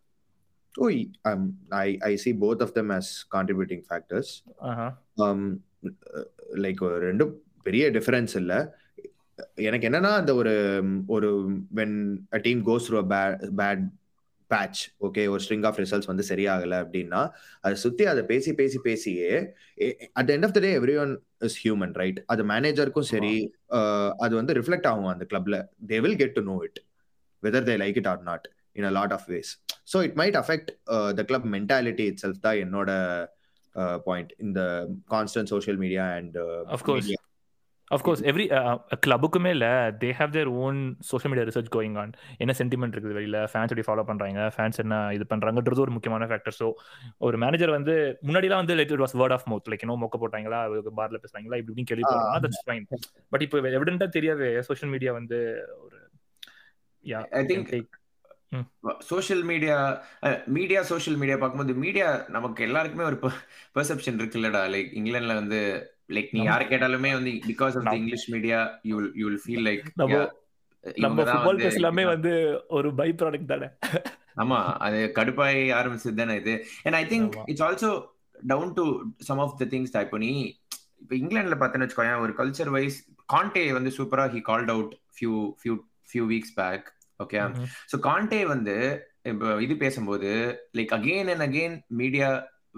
Speaker 3: Oh, um, I I see both of them as contributing factors.
Speaker 1: Uh-huh.
Speaker 3: Um, like ரெண்டு பெரிய டிஃபரன்ஸ் இல்ல. எனக்கு என்னன்னா அந்த ஒரு ஒரு when a team goes through bad bad patch okay ஒரு ஸ்ட்ரிங் ஆஃப் ரிசல்ட்ஸ் வந்து சரியாகல அப்படின்னா அதை சுத்தி அதை பேசி பேசி பேசியே at end of the day every one is human right அது மேனேஜருக்கும் சரி அது வந்து ரிஃப்ளெக்ட் ஆகும் அந்த கிளப்ல they will get to know it whether they like it or not in a lot of ways so it might affect the club mentality it self தான் என்னோட பாயிண்ட் இந்த constant social media and
Speaker 1: Of course. Every கிளப்புக்குமே இல்லை they have their own social media research going on என்ன sentiment இருக்குது வெளியில்? Fans எப்படி follow பண்ணுறாங்க fans என்ன இது பண்ணுறாங்கன்றது ஒரு முக்கியமான ஃபேக்டர் ஸோ ஒரு மேனேஜர் வந்து முன்னாடிலாம் வந்து like it was word of mouth like இன்னும் மொக்க போட்டாங்களா? பார்ல பேசுறாங்களா? இப்படி இப்படின்னு கேள்வி போடுறாங்க தட்ஸ் ஃபைன் பட் இப்போ எவிடென்ட்டாக தெரியாவே சோஷியல் மீடியா வந்து ஒரு yeah
Speaker 2: I think social media media social media பார்க்கும்போது மீடியா நமக்கு எல்லாருக்குமே ஒரு பெர்செப்ஷன் இருக்குல்லடா. லைக் இங்கிலாந்துல வந்து லைக் நீ யாரை கேட்டாலுமே வந்து because of English media you you will feel like
Speaker 1: நம்ம ஃபுட்பால் பேஸ் எல்லாமே வந்து ஒரு பை ப்ராடக்ட் தானே.
Speaker 2: ஆமா அது கடுப்பாய் ஆரம்பிச்சது தானே இது. And I think it's also down to some of the things இப்போ நீ இப்போ இங்கிலாந்துல பார்த்தேன்னு வச்சுக்கோயேன் ஒரு கல்ச்சர் வைஸ் கான்டே வந்து சூப்பரா he called out few few few weeks back okay so Conte வந்து இப்போ இது பேசும்போது like again and again media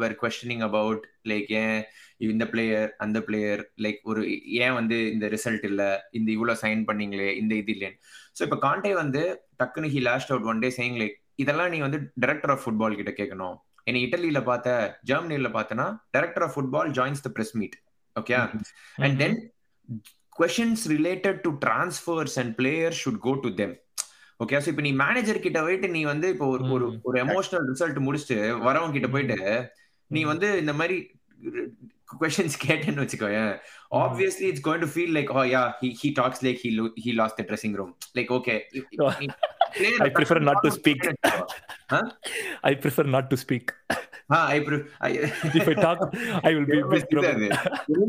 Speaker 2: were questioning about like ஏன் இந்த பிளேயர் அந்த பிளேயர் லைக் ஒரு ஏன் வந்து இந்த ரிசல்ட் இல்ல? இந்த இவ்வளவு சைன் பண்ணீங்களே? இந்த இது இல்லைன்னு. ஸோ இப்போ கான்டே வந்து டக்குன்னு he last out one day saying like இதெல்லாம் நீ வந்து டைரக்டர் ஆஃப் ஃபுட்பால் கிட்ட கேட்கணும் என்ன இட்டலியில பார்த்த ஜெர்மனியில பார்த்தனா director of football joins the press meet okay and then questions related to transfers and player should go to them okay so இப்போ நீ மேனேஜர் கிட்ட போயிட்டு நீ வந்து இப்போ ஒரு ஒரு ஒரு எமோஷனல் ரிசல்ட் முடிச்சுட்டு வரவங்க கிட்ட போயிட்டு நீ வந்து இந்த மாதிரி கொஸ்டின்ஸ் கேட்டேன்னு வச்சுக்கோயேன் obviously it's going to feel like oh yeah he he talks like he he lost the dressing room like okay
Speaker 1: I prefer not to speak.
Speaker 2: Huh?
Speaker 1: I prefer not to speak.
Speaker 2: I pre- I,
Speaker 1: If I talk, I will be a big trouble.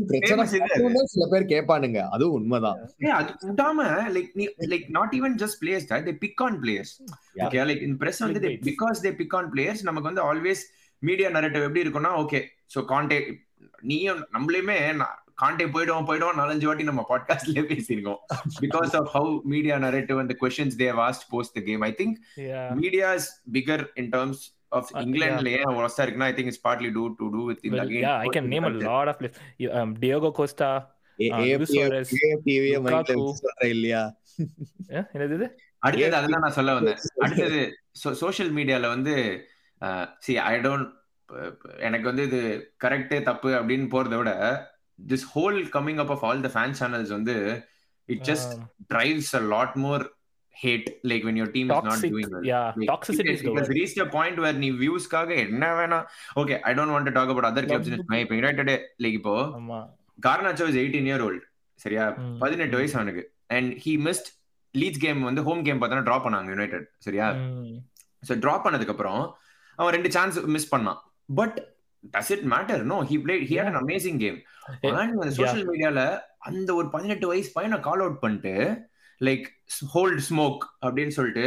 Speaker 3: பிரச்சனை பார்க்கணும்னா சில பேர் கேட்பானுங்க அதுவும் உண்மைதான்
Speaker 2: அது விடாம like நீ like not even just players they pick on players. Okay like in press வந்து. Because they pick on players நமக்கு வந்து ஆல்வேஸ் மீடியா நரேட்டிவ் எப்படி இருக்கும்னா ஓகே சோ கான்டே நீயும் நம்மளையுமே கான்டே போயிடுவோம் போயிடுவோம் நாலஞ்சு வாட்டி நம்ம பாட்காஸ்ட்லயே பேசியிருக்கோம் because of how media narrative and questions they was post the game I think
Speaker 1: Yeah.
Speaker 2: Media is bigger in terms of
Speaker 1: Uh,
Speaker 2: இங்கிலாந்துல ஏன் ஒர்ஸ்டா இருக்குன்னா I think it's partly to to do with இந்த
Speaker 1: Well, yeah, I can name a lot of players. Um, Diego Costa. Ah, Yeah?
Speaker 2: அடுத்தது அதுதான் நான் சொல்ல வந்தேன் அடுத்தது சோஷியல் மீடியால வந்து சி ஐ டோன்ட் எனக்கு வந்து இது கரெக்ட் தப்பு அப்படின்னு போறதை விட this whole coming up of all the fan channels வந்து it just drives a lot more hate like when your team is not
Speaker 1: toxic.
Speaker 2: doing well
Speaker 1: Yeah,
Speaker 2: Like,
Speaker 1: toxicity
Speaker 2: it,
Speaker 1: is
Speaker 2: it
Speaker 1: the
Speaker 2: has
Speaker 1: word.
Speaker 2: reached a point where நீ வியூஸ்க்காக என்ன வேணா okay I don't want to talk about other clubs இப்போ United like இப்போ
Speaker 1: ஆமா.
Speaker 2: Garnacho is eighteen year old சரியா
Speaker 1: ம்.
Speaker 2: பதினெட்டு வயசு அவனுக்கு and he missed Leeds game வந்து ஹோம் கேம் பார்த்தோன்னா ட்ராப் பண்ணாங்க யுனைடெட் சரியா
Speaker 1: ம்.
Speaker 2: ஸோ ட்ராப் பண்ணதுக்கு அப்புறம் அவன் ரெண்டு சான்ஸ் மிஸ் பண்ணான். But does it matter no he played he had an amazing game நீங்க அந்த சோஷியல் மீடியால அந்த ஒரு பதினெட்டு வயசு பையனை கால் அவுட் பண்ணிட்டு லைக் ஹோல்ட் ஸ்மோக் அப்படின்னு சொல்லிட்டு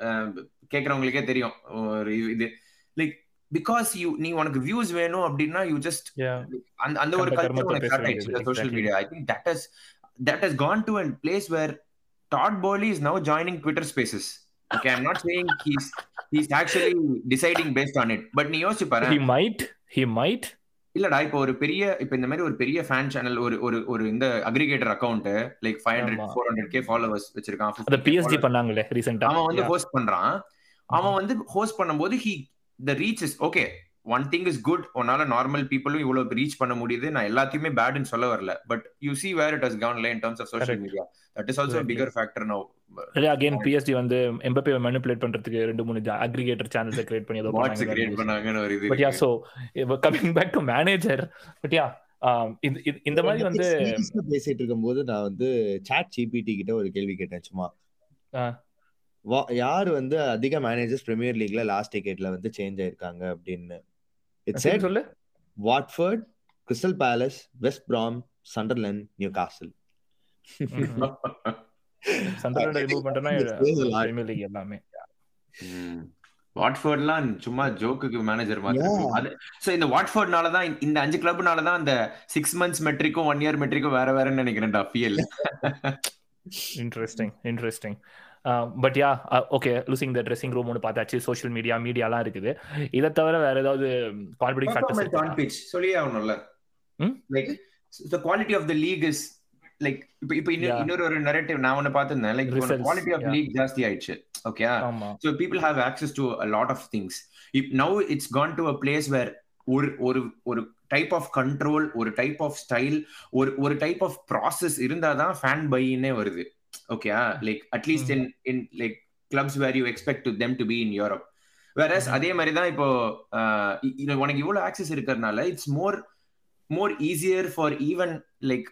Speaker 2: அஹ், கேக்குறவங்களுக்கே தெரியும். ஒரு இது- லைக் பிகாஸ் யூ நீ உனக்கு வியூஸ் வேணும் அப்படின்னா யூ ஜஸ்ட். அந்த அந்த ஒரு கல்ச்சர் உனக்கு ஸ்டார்ட் ஆயிடுச்சு social. Media I think that is that has gone to and place where Dot Polly is now joining Twitter spaces okay I'm not saying he's he's actually deciding based on it but நீ யோசிச்சு பாரு
Speaker 1: He might. He might.
Speaker 2: இல்லடா இப்போ ஒரு பெரிய இப்போ இந்த மாதிரி ஒரு பெரிய ஃபேன் சேனல் ஒரு ஒரு ஒரு இந்த aggregator account like five hundred. Four hundred K followers வச்சிருக்கான்
Speaker 1: அந்த
Speaker 2: 50K
Speaker 1: PSG
Speaker 2: followers.
Speaker 1: பண்ணாங்களே ரீசெண்டா
Speaker 2: அவன் வந்து ஹோஸ்ட் பண்றான் அவன் வந்து ஹோஸ்ட் பண்ணும்போது he the reach is okay one thing is good உன்னால நார்மல் பீப்புளும் இவ்வளவு ரீச் பண்ண முடியுது நான் எல்லாத்தையுமே பேட்னு சொல்ல வரல but you see where it has gone in terms of social. Media that is also. Bigger factor now
Speaker 1: again PST வந்து எம்பப்பே மேனிபுலேட் பண்றதுக்கு ரெண்டு மூணு அக்ரிகேட்டர் சேனல்ஸ் கிரியேட் பண்ணி ஏதோ
Speaker 2: வாட்ஸ் கிரியேட் பண்ணாங்கன்னு ஒரு இது
Speaker 1: but yeah so coming back to manager but yeah இந்த மாதிரி வந்து
Speaker 3: பேசிட்டு இருக்கும்போது நான் வந்து சாட் ஜிபிடி கிட்ட ஒரு கேள்வி கேட்டேன் சும்மா. யார் வந்து அதிக மேனேஜர்ஸ் பிரீமியர் லீக்ல லாஸ்ட் டிக்கெட்ல வந்து சேஞ்ச் ஆயிருக்காங்க அப்படின்னு? இட்ஸ்
Speaker 1: சொல்லு
Speaker 3: Watford Crystal Palace West Brom Sunderland Newcastle
Speaker 1: Chandran remove
Speaker 3: lot.
Speaker 1: Premier League எல்லாமே.
Speaker 2: வாட்ஃபோர்ட்லாம் சும்மா ஜோக்குக்கு மேனேஜர் மாதிரி. அது சோ இந்த வாட்ஃபோர்ட்னால தான் இந்த அஞ்சு கிளப்னால தான் அந்த சிக்ஸ் மந்த்ஸ் மெட்ரிக்கும் ஒன் இயர் மெட்ரிக்கும் வேற வேறன்னு நினைக்கிறேன்டா PL
Speaker 1: interesting interesting but yeah okay losing the dressing room ஒன்று பார்த்தாச்சு. சோஷியல் மீடியா மீடியாலாம் இருக்குது. இதை தவிர வேற ஏதாவது
Speaker 2: on
Speaker 1: ஃபேக்டர்ஸ்
Speaker 2: சொல்லியே ஆகணும்ல. like the quality of the league is like இப்போ இப்போ. இன்னொரு ஒரு நரேட்டிவ் நான் ஒன்னு பார்த்திருந்தேன். Like quality of. லீக் ஜாஸ்தி ஆயிடுச்சு. Okay people have access to a lot of things. If now it's gone to a place where ஒரு ஒரு ஒரு டைப் ஆஃப் கண்ட்ரோல் ஒரு டைப் ஆஃப் ஸ்டைல் ஒரு ஒரு டைப் ஆஃப் ப்ராசஸ் இருந்தாதான் ஃபேன் பையினே வருது. Okay like at least in in like clubs where you expect to them to be in Europe வேற. அதே மாதிரி தான் இப்போ உனக்கு இவ்வளவு ஆக்சஸ் இருக்கிறதுனால it's more more easier for even like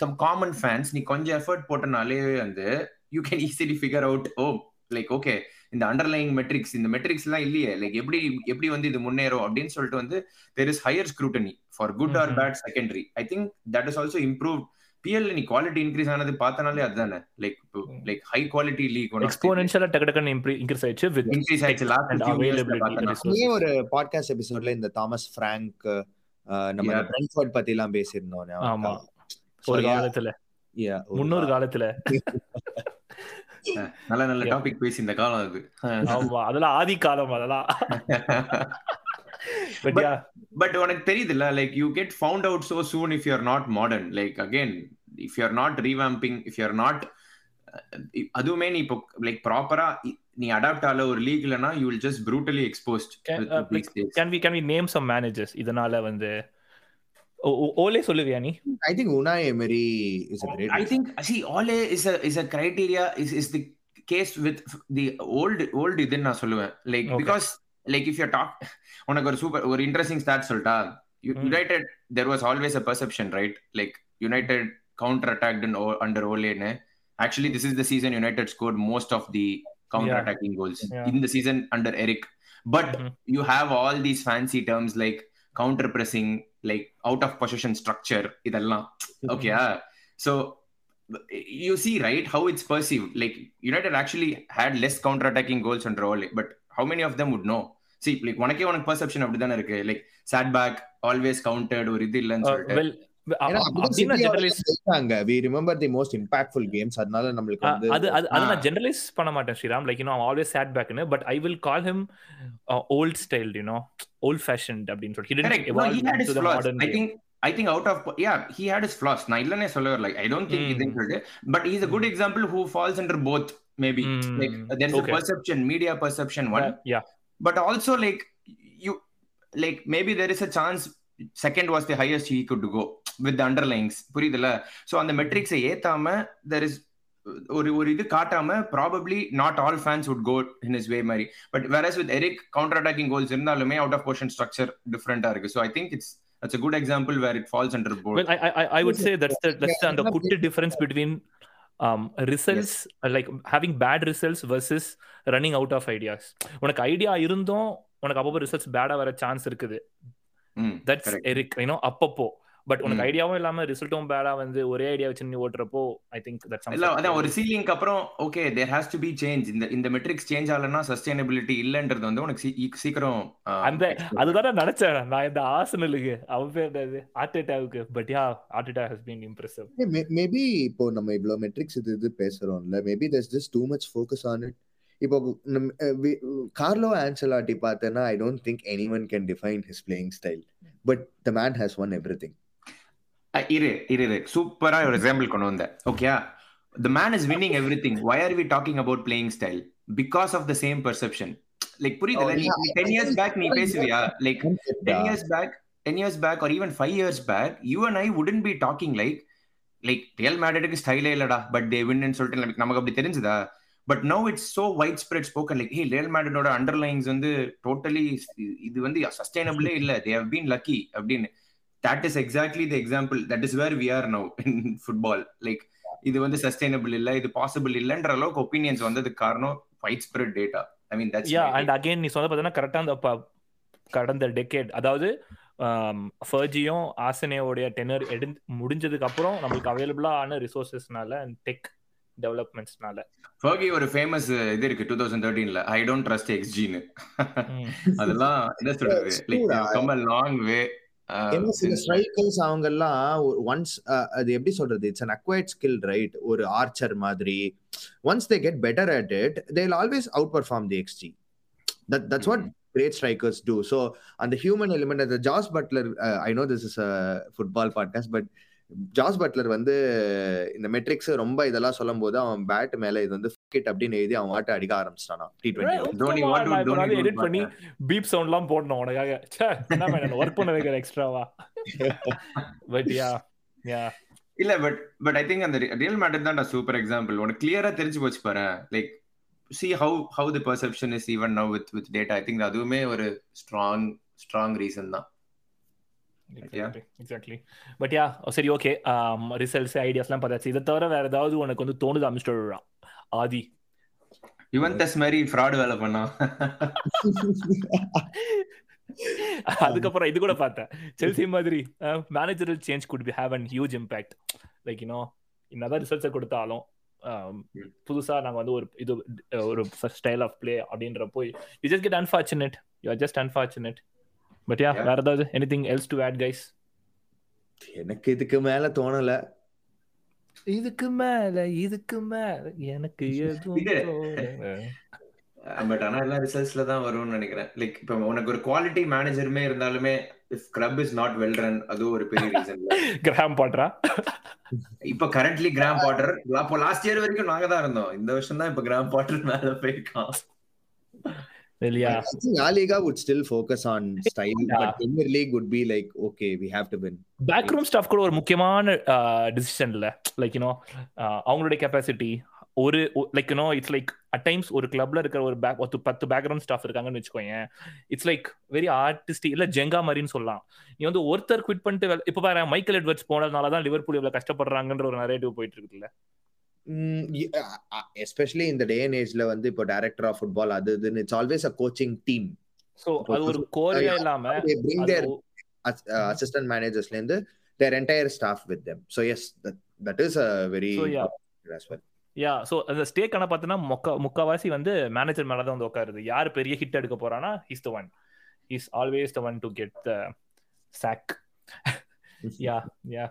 Speaker 2: some common fans நீ கொஞ்சம் எஃபர்ட் போட்டனாலே வந்து you can easily figure out oh like okay இந்த அண்டர்லைங் மெட்ரிக்ஸ் இந்த மெட்ரிக்ஸ் எல்லாம் இல்லையே லைக் எப்படி எப்படி வந்து இது முன்னேறும் அப்படின்னு சொல்லிட்டு வந்து there is higher scrutiny for good or. Bad secondary I think that is also improve PL நீ குவாலிட்டி இன்க்ரீஸ் ஆனது பார்த்தனாலே அதுதானே. Like like high quality league
Speaker 1: எக்ஸ்போனென்ஷியலா டக்கு டக்குன்னு இன்க்ரீஸ் ஆயிடுச்சு வித்
Speaker 2: இன்க்ரீஸ் ஆயிடுச்சு. லாஸ்ட்.
Speaker 3: இதே ஒரு பாட்காஸ்ட் எபிசோட்ல இந்த தாமஸ் பிராங்க் நம்ம
Speaker 2: Yeah.
Speaker 3: பிரெண்ட்ஃபோர்ட் பத்தி எல்லாம் பேசியிருந்தோம்
Speaker 1: ஒரு காலத்துல முன்னொரு காலத்துல.
Speaker 2: நல்ல நல்ல. டாபிக் பேசி இந்த காலம் அது.
Speaker 1: ஆமா அதெல்லாம் ஆதி காலம் அதெல்லாம்.
Speaker 2: பட் உனக்கு தெரியுதுல்ல like you get found out so soon if you're not modern like again if you're not revamping if you're not அதுவுமே நீ இப்போ லைக் ப்ராப்பரா நீ அடாப்ட் ஆல ஒரு லீக் இல்லனா you will just brutally exposed
Speaker 1: can we can we name some managers? இதனால வந்து ஓ- ஓ- ஓலே சொல்லுவியா நீ
Speaker 3: I think Unai Emery is a great.
Speaker 2: I think see Ole is a is a criteria is is the case with the old old இதுன்னு நான் சொல்லுவேன் like
Speaker 1: Okay.
Speaker 2: Because like if you talk உனக்கு ஒரு super ஒரு interesting stat சொல்லிட்டா
Speaker 1: Hmm.
Speaker 2: United there was always a perception right like United counter attacked under ஓலேன்னு actually this is the season United scored most of the counter
Speaker 1: Yeah.
Speaker 2: Attacking goals
Speaker 1: Yeah.
Speaker 2: In the season under Erik but
Speaker 1: Mhm.
Speaker 2: you have all these fancy terms counter pressing like out of possession structure இதெல்லாம் okay so you see right how it's perceived like united actually had less counter attacking goals under Ole but how many of them would know see like உனக்கே உனக்கு perception அப்படிதானே இருக்கு like sat back always countered ஒரு இது இல்லைன்னு
Speaker 1: Uh,
Speaker 2: சொல்லிட்டு
Speaker 1: generalise
Speaker 2: Ah.
Speaker 1: பண்ண மாட்டேன் Sriram like you know always sat பேக்னு but I will call him old style you know old fashion அப்படின்னு சொல்லி he didn't
Speaker 2: Correct. No,
Speaker 1: evolve
Speaker 2: he had his
Speaker 1: into the
Speaker 2: flaws.
Speaker 1: modern
Speaker 2: I
Speaker 1: game.
Speaker 2: think I think out of yeah, he had his flaws. நான் இல்லனே சொல்ல வரல. I don't think
Speaker 1: Mm.
Speaker 2: இதுன்னு சொல்லிட்டு but he's a good example who falls under both maybe.
Speaker 1: Mm.
Speaker 2: Like there's
Speaker 1: Okay.
Speaker 2: a perception, media perception one,
Speaker 1: Yeah, yeah
Speaker 2: but also like you like maybe there is a chance second was the highest he could go with the underlyings புரியுதுல so அந்த மெட்ரிக்ஸை ஏத்தாம there is ஒரு ஒரு இது காட்டாம probably not all fans would go in is way மாதிரி but whereas with Erik counter attacking goals இருந்தாலுமே out of portion structure டிஃப்ரெண்டா இருக்கு so I think it's That's a good example where it falls under both.
Speaker 1: Well, I, I, I would say that's the that's the, the
Speaker 3: Yeah.
Speaker 1: good difference between um, results uh, like having bad results versus running out of ideas. உனக்கு idea இருந்தும் உனக்கு அப்பப்போ results பேடா வர chance இருக்குது
Speaker 2: Mm,
Speaker 1: that's. Erik you know அப்பப்போ but உனக்கு. ஐடியாவும் இல்லாம ரிசல்ட்டும் பேடா வந்து ஒரே ஐடியா வச்சு நீ ஓட்டுறப்போ ஐ திங்க்
Speaker 2: இல்ல அதான் ஒரு சீலிங்க்கு அப்புறம் okay there has to be change இந்த இந்த மெட்ரிக்ஸ் சேஞ்ச் ஆகலன்னா சஸ்டைனபிலிட்டி இல்லன்றது வந்து உனக்கு சீ- சீக்கிரம்
Speaker 1: அந்த அதுதான் நான் நினைச்சேன். நான் இந்த ஆசனலுக்கு அவன் பேர் ஆர்டேட்டாவுக்கு but yeah Arteta has been impressive
Speaker 3: maybe இப்போ நம்ம இவ்வளவு மெட்ரிக்ஸ் இது இது பேசுறோம்ல. Maybe there's just too much focus on it. இப்போ கார்லோ ஆன்சலாட்டி பார்த்தேன்னா I don't think any one can define his playing style but the man has won every thing
Speaker 2: இரு இரு இரு சூப்பரா ஒரு எக்ஸாம்பிள் கொண்டு வந்த okay the man is winning everything why are we talking about playing style because of the same perception like புரியுதுல
Speaker 3: Oh,
Speaker 2: நீ. 10 years back நீ பேசுவியா like 10 years back 10 years back or even 5 years back you and I wouldn't be talking like like real மேட்ரிடுக்கு ஸ்டைலே இல்லடா but they வின்னு சொல்லிட்டு நமக்கு- அப்படி தெரிஞ்சுதா but no it's so wide spread spoken like hey real மேட்ரிடோட underlines வந்து totally இது வந்து சஸ்டைனபிளே இல்ல தே ஹவ் பீன் லக்கி அப்படின்னு that is exactly the example that is where we are now in football like இது வந்து சஸ்டைனபிள் இல்ல இது பாசிபிள் இல்லன்ற அளவுக்கு ஒப்பீனியன்ஸ் வந்ததுக்கு காரணம் wide spread data I mean that's
Speaker 1: yeah and again நீ சொன்ன பார்த்தீங்கன்னா கரெக்டாக அந்த கடந்த டெக்கேட் அதாவது ஃபர்ஜியும் ஆசனேயோடைய டெனர் எடு முடிஞ்சதுக்கு அப்புறம் நம்மளுக்கு அவைலபிளா ஆன ரிசோர்சஸ்னால அண்ட் டெக் டெவலப்மெண்ட்ஸ்னால
Speaker 2: ஃபர்கி ஒரு ஃபேமஸ் இது இருக்கு டூ தௌசண்ட் தேர்ட்டீன்ல ஐ டோன்ட் ட்ரஸ்ட் எக்ஸ்ஜின்னு அதெல்லாம் என்ன சொல்றது? Like come a long way
Speaker 3: ஏன்னா சில ஸ்ட்ரைக்கர்ஸ் அவங்க எல்லாம் ஒன்ஸ் அது எப்படி சொல்றது? It's an acquired skill right ஒரு ஆர்ச்சர் மாதிரி. Once they get better at it they always outperform the xG that that's what great strikers do. So on the human element, the Josh Butler, uh, I know this is a football podcast, but Jos Buttler வந்து இந்த metrics ரொம்ப இதெல்லாம் சொல்லும் போது அவன் bad மேல இது வந்து கிட் அப்படின்னு எழுதி அவன் வாட்ட அடிக்க ஆரம்பிச்சிட்டானா. டி டுவெண்ட்டி
Speaker 1: எடிட் பண்ணி. பீப் சவுண்ட்லாம் போடணும் உனக்காக. என்ன ஒர்க் பண்ண வைக்கிற எக்ஸ்ட்ராவா பட் யா யா
Speaker 2: இல்ல பட் பட் ஐ திங்க் அந்த ரியல் மேட்டர் தான் சூப்பர் எக்ஸாம்பிள் உனக்கு கிளியரா தெரிஞ்சு போச்சு பாரு. Like see how how the perception is even now with with data I think அதுவுமே ஒரு ஸ்ட்ராங் ஸ்ட்ராங் ரீசன் தான்.
Speaker 1: எக்ஸாக்ட்லி எக்ஸாக்ட்லி பட் யா சரி ஓகே ரிசல்ட்ஸ் ஐடியாஸ்லாம் பார்த்தாச்சு. இதை தவிர வேற ஏதாவது உனக்கு வந்து தோணுது அமிச்சிட்டு ஆதி.
Speaker 2: யுவன் தஸ் மாதிரி ஃப்ராட் வேலை பண்ணா.
Speaker 1: அதுக்கப்புறம் இது கூட பார்த்தேன். செல்சி மாதிரி managerial change could be have and huge impact like you know என்னதான் ரிசல்ட்ஸை கொடுத்தாலும் புதுசா நாங்க வந்து ஒரு இது ஒரு ஸ்டைல் ஆஃப் பிளே அப்படின்றப்போ you just get unfortunate you are just unfortunate but yeah
Speaker 2: Yeah.
Speaker 1: வேற ஏதாவது anything else to add guys
Speaker 3: எனக்கு இதுக்கு மேல தோணல.
Speaker 1: இதுக்கு மேல இதுக்கு மேல. எனக்கு.
Speaker 2: பட் ஆனா எல்லாம் ரிசல்ட்ஸ்ல தான் வரும்னு நினைக்கிறேன். லைக் இப்ப உனக்கு ஒரு குவாலிட்டி மேனேஜருமே இருந்தாலுமே if club is not well run அது ஒரு பெரிய ரீசன்
Speaker 1: கிராம் பாட்ரா
Speaker 2: இப்ப கரண்ட்லி கிராம் பாட்டர் அப்போ லாஸ்ட் இயர் வரைக்கும் நாங்க தான் இருந்தோம். இந்த வருஷம் தான் இப்ப கிராம் பாட்டர் மேல போயிருக்கான்.
Speaker 1: இல்லையா
Speaker 3: I think La Liga would still focus on style,
Speaker 1: Yeah.
Speaker 3: but Premier League would be like, okay, we have to win.
Speaker 1: Back room staff கூட ஒரு முக்கியமான டிசிஷன் இல்ல. லைக் யூனோ அவங்களுடைய கெப்பாசிட்டி ஒரு like you know it's like at times ஒரு கிளப்ல இருக்கிற ஒரு பேக் ஒரு பத்து பேக்ரவுண்ட் ஸ்டாஃப் இருக்காங்கன்னு வச்சுக்கோங்க இட்ஸ் லைக் வெரி ஆர்டிஸ்டிக் இல்ல ஜெங்கா மாதிரின்னு சொல்லலாம். நீ வந்து ஒருத்தர் குவிட் பண்ணிட்டு இப்ப பாரு மைக்கேல் எட்வர்ட்ஸ் போனதுனால தான் லிவர்பூல் இவ்வளவு கஷ்டப்படுறாங்கன்ற ஒரு நரேட்டிவ் போயிட்டு இருக்குல்ல
Speaker 3: Mm, uh, in the day and age, வந்து இப்போ director of football, அது இதுன்னு it's always a coaching team.
Speaker 1: So அது ஒரு கோரியா இல்லாம
Speaker 3: They bring
Speaker 1: அது
Speaker 3: their
Speaker 1: ஒ-
Speaker 3: as- uh, assistant managers ல இருந்து their entire staff with them. So yes, that, that is a very
Speaker 1: So, yeah.
Speaker 3: as well.
Speaker 1: Yeah so அந்த ஸ்டேக் ஆனா பார்த்தீங்கன்னா மொக்க முக்காவாசி வந்து மேனேஜர் மேல தான் வந்து உட்காருது யார் பெரிய ஹிட் எடுக்க போறானா is the one is always the one to get the sack yeah yeah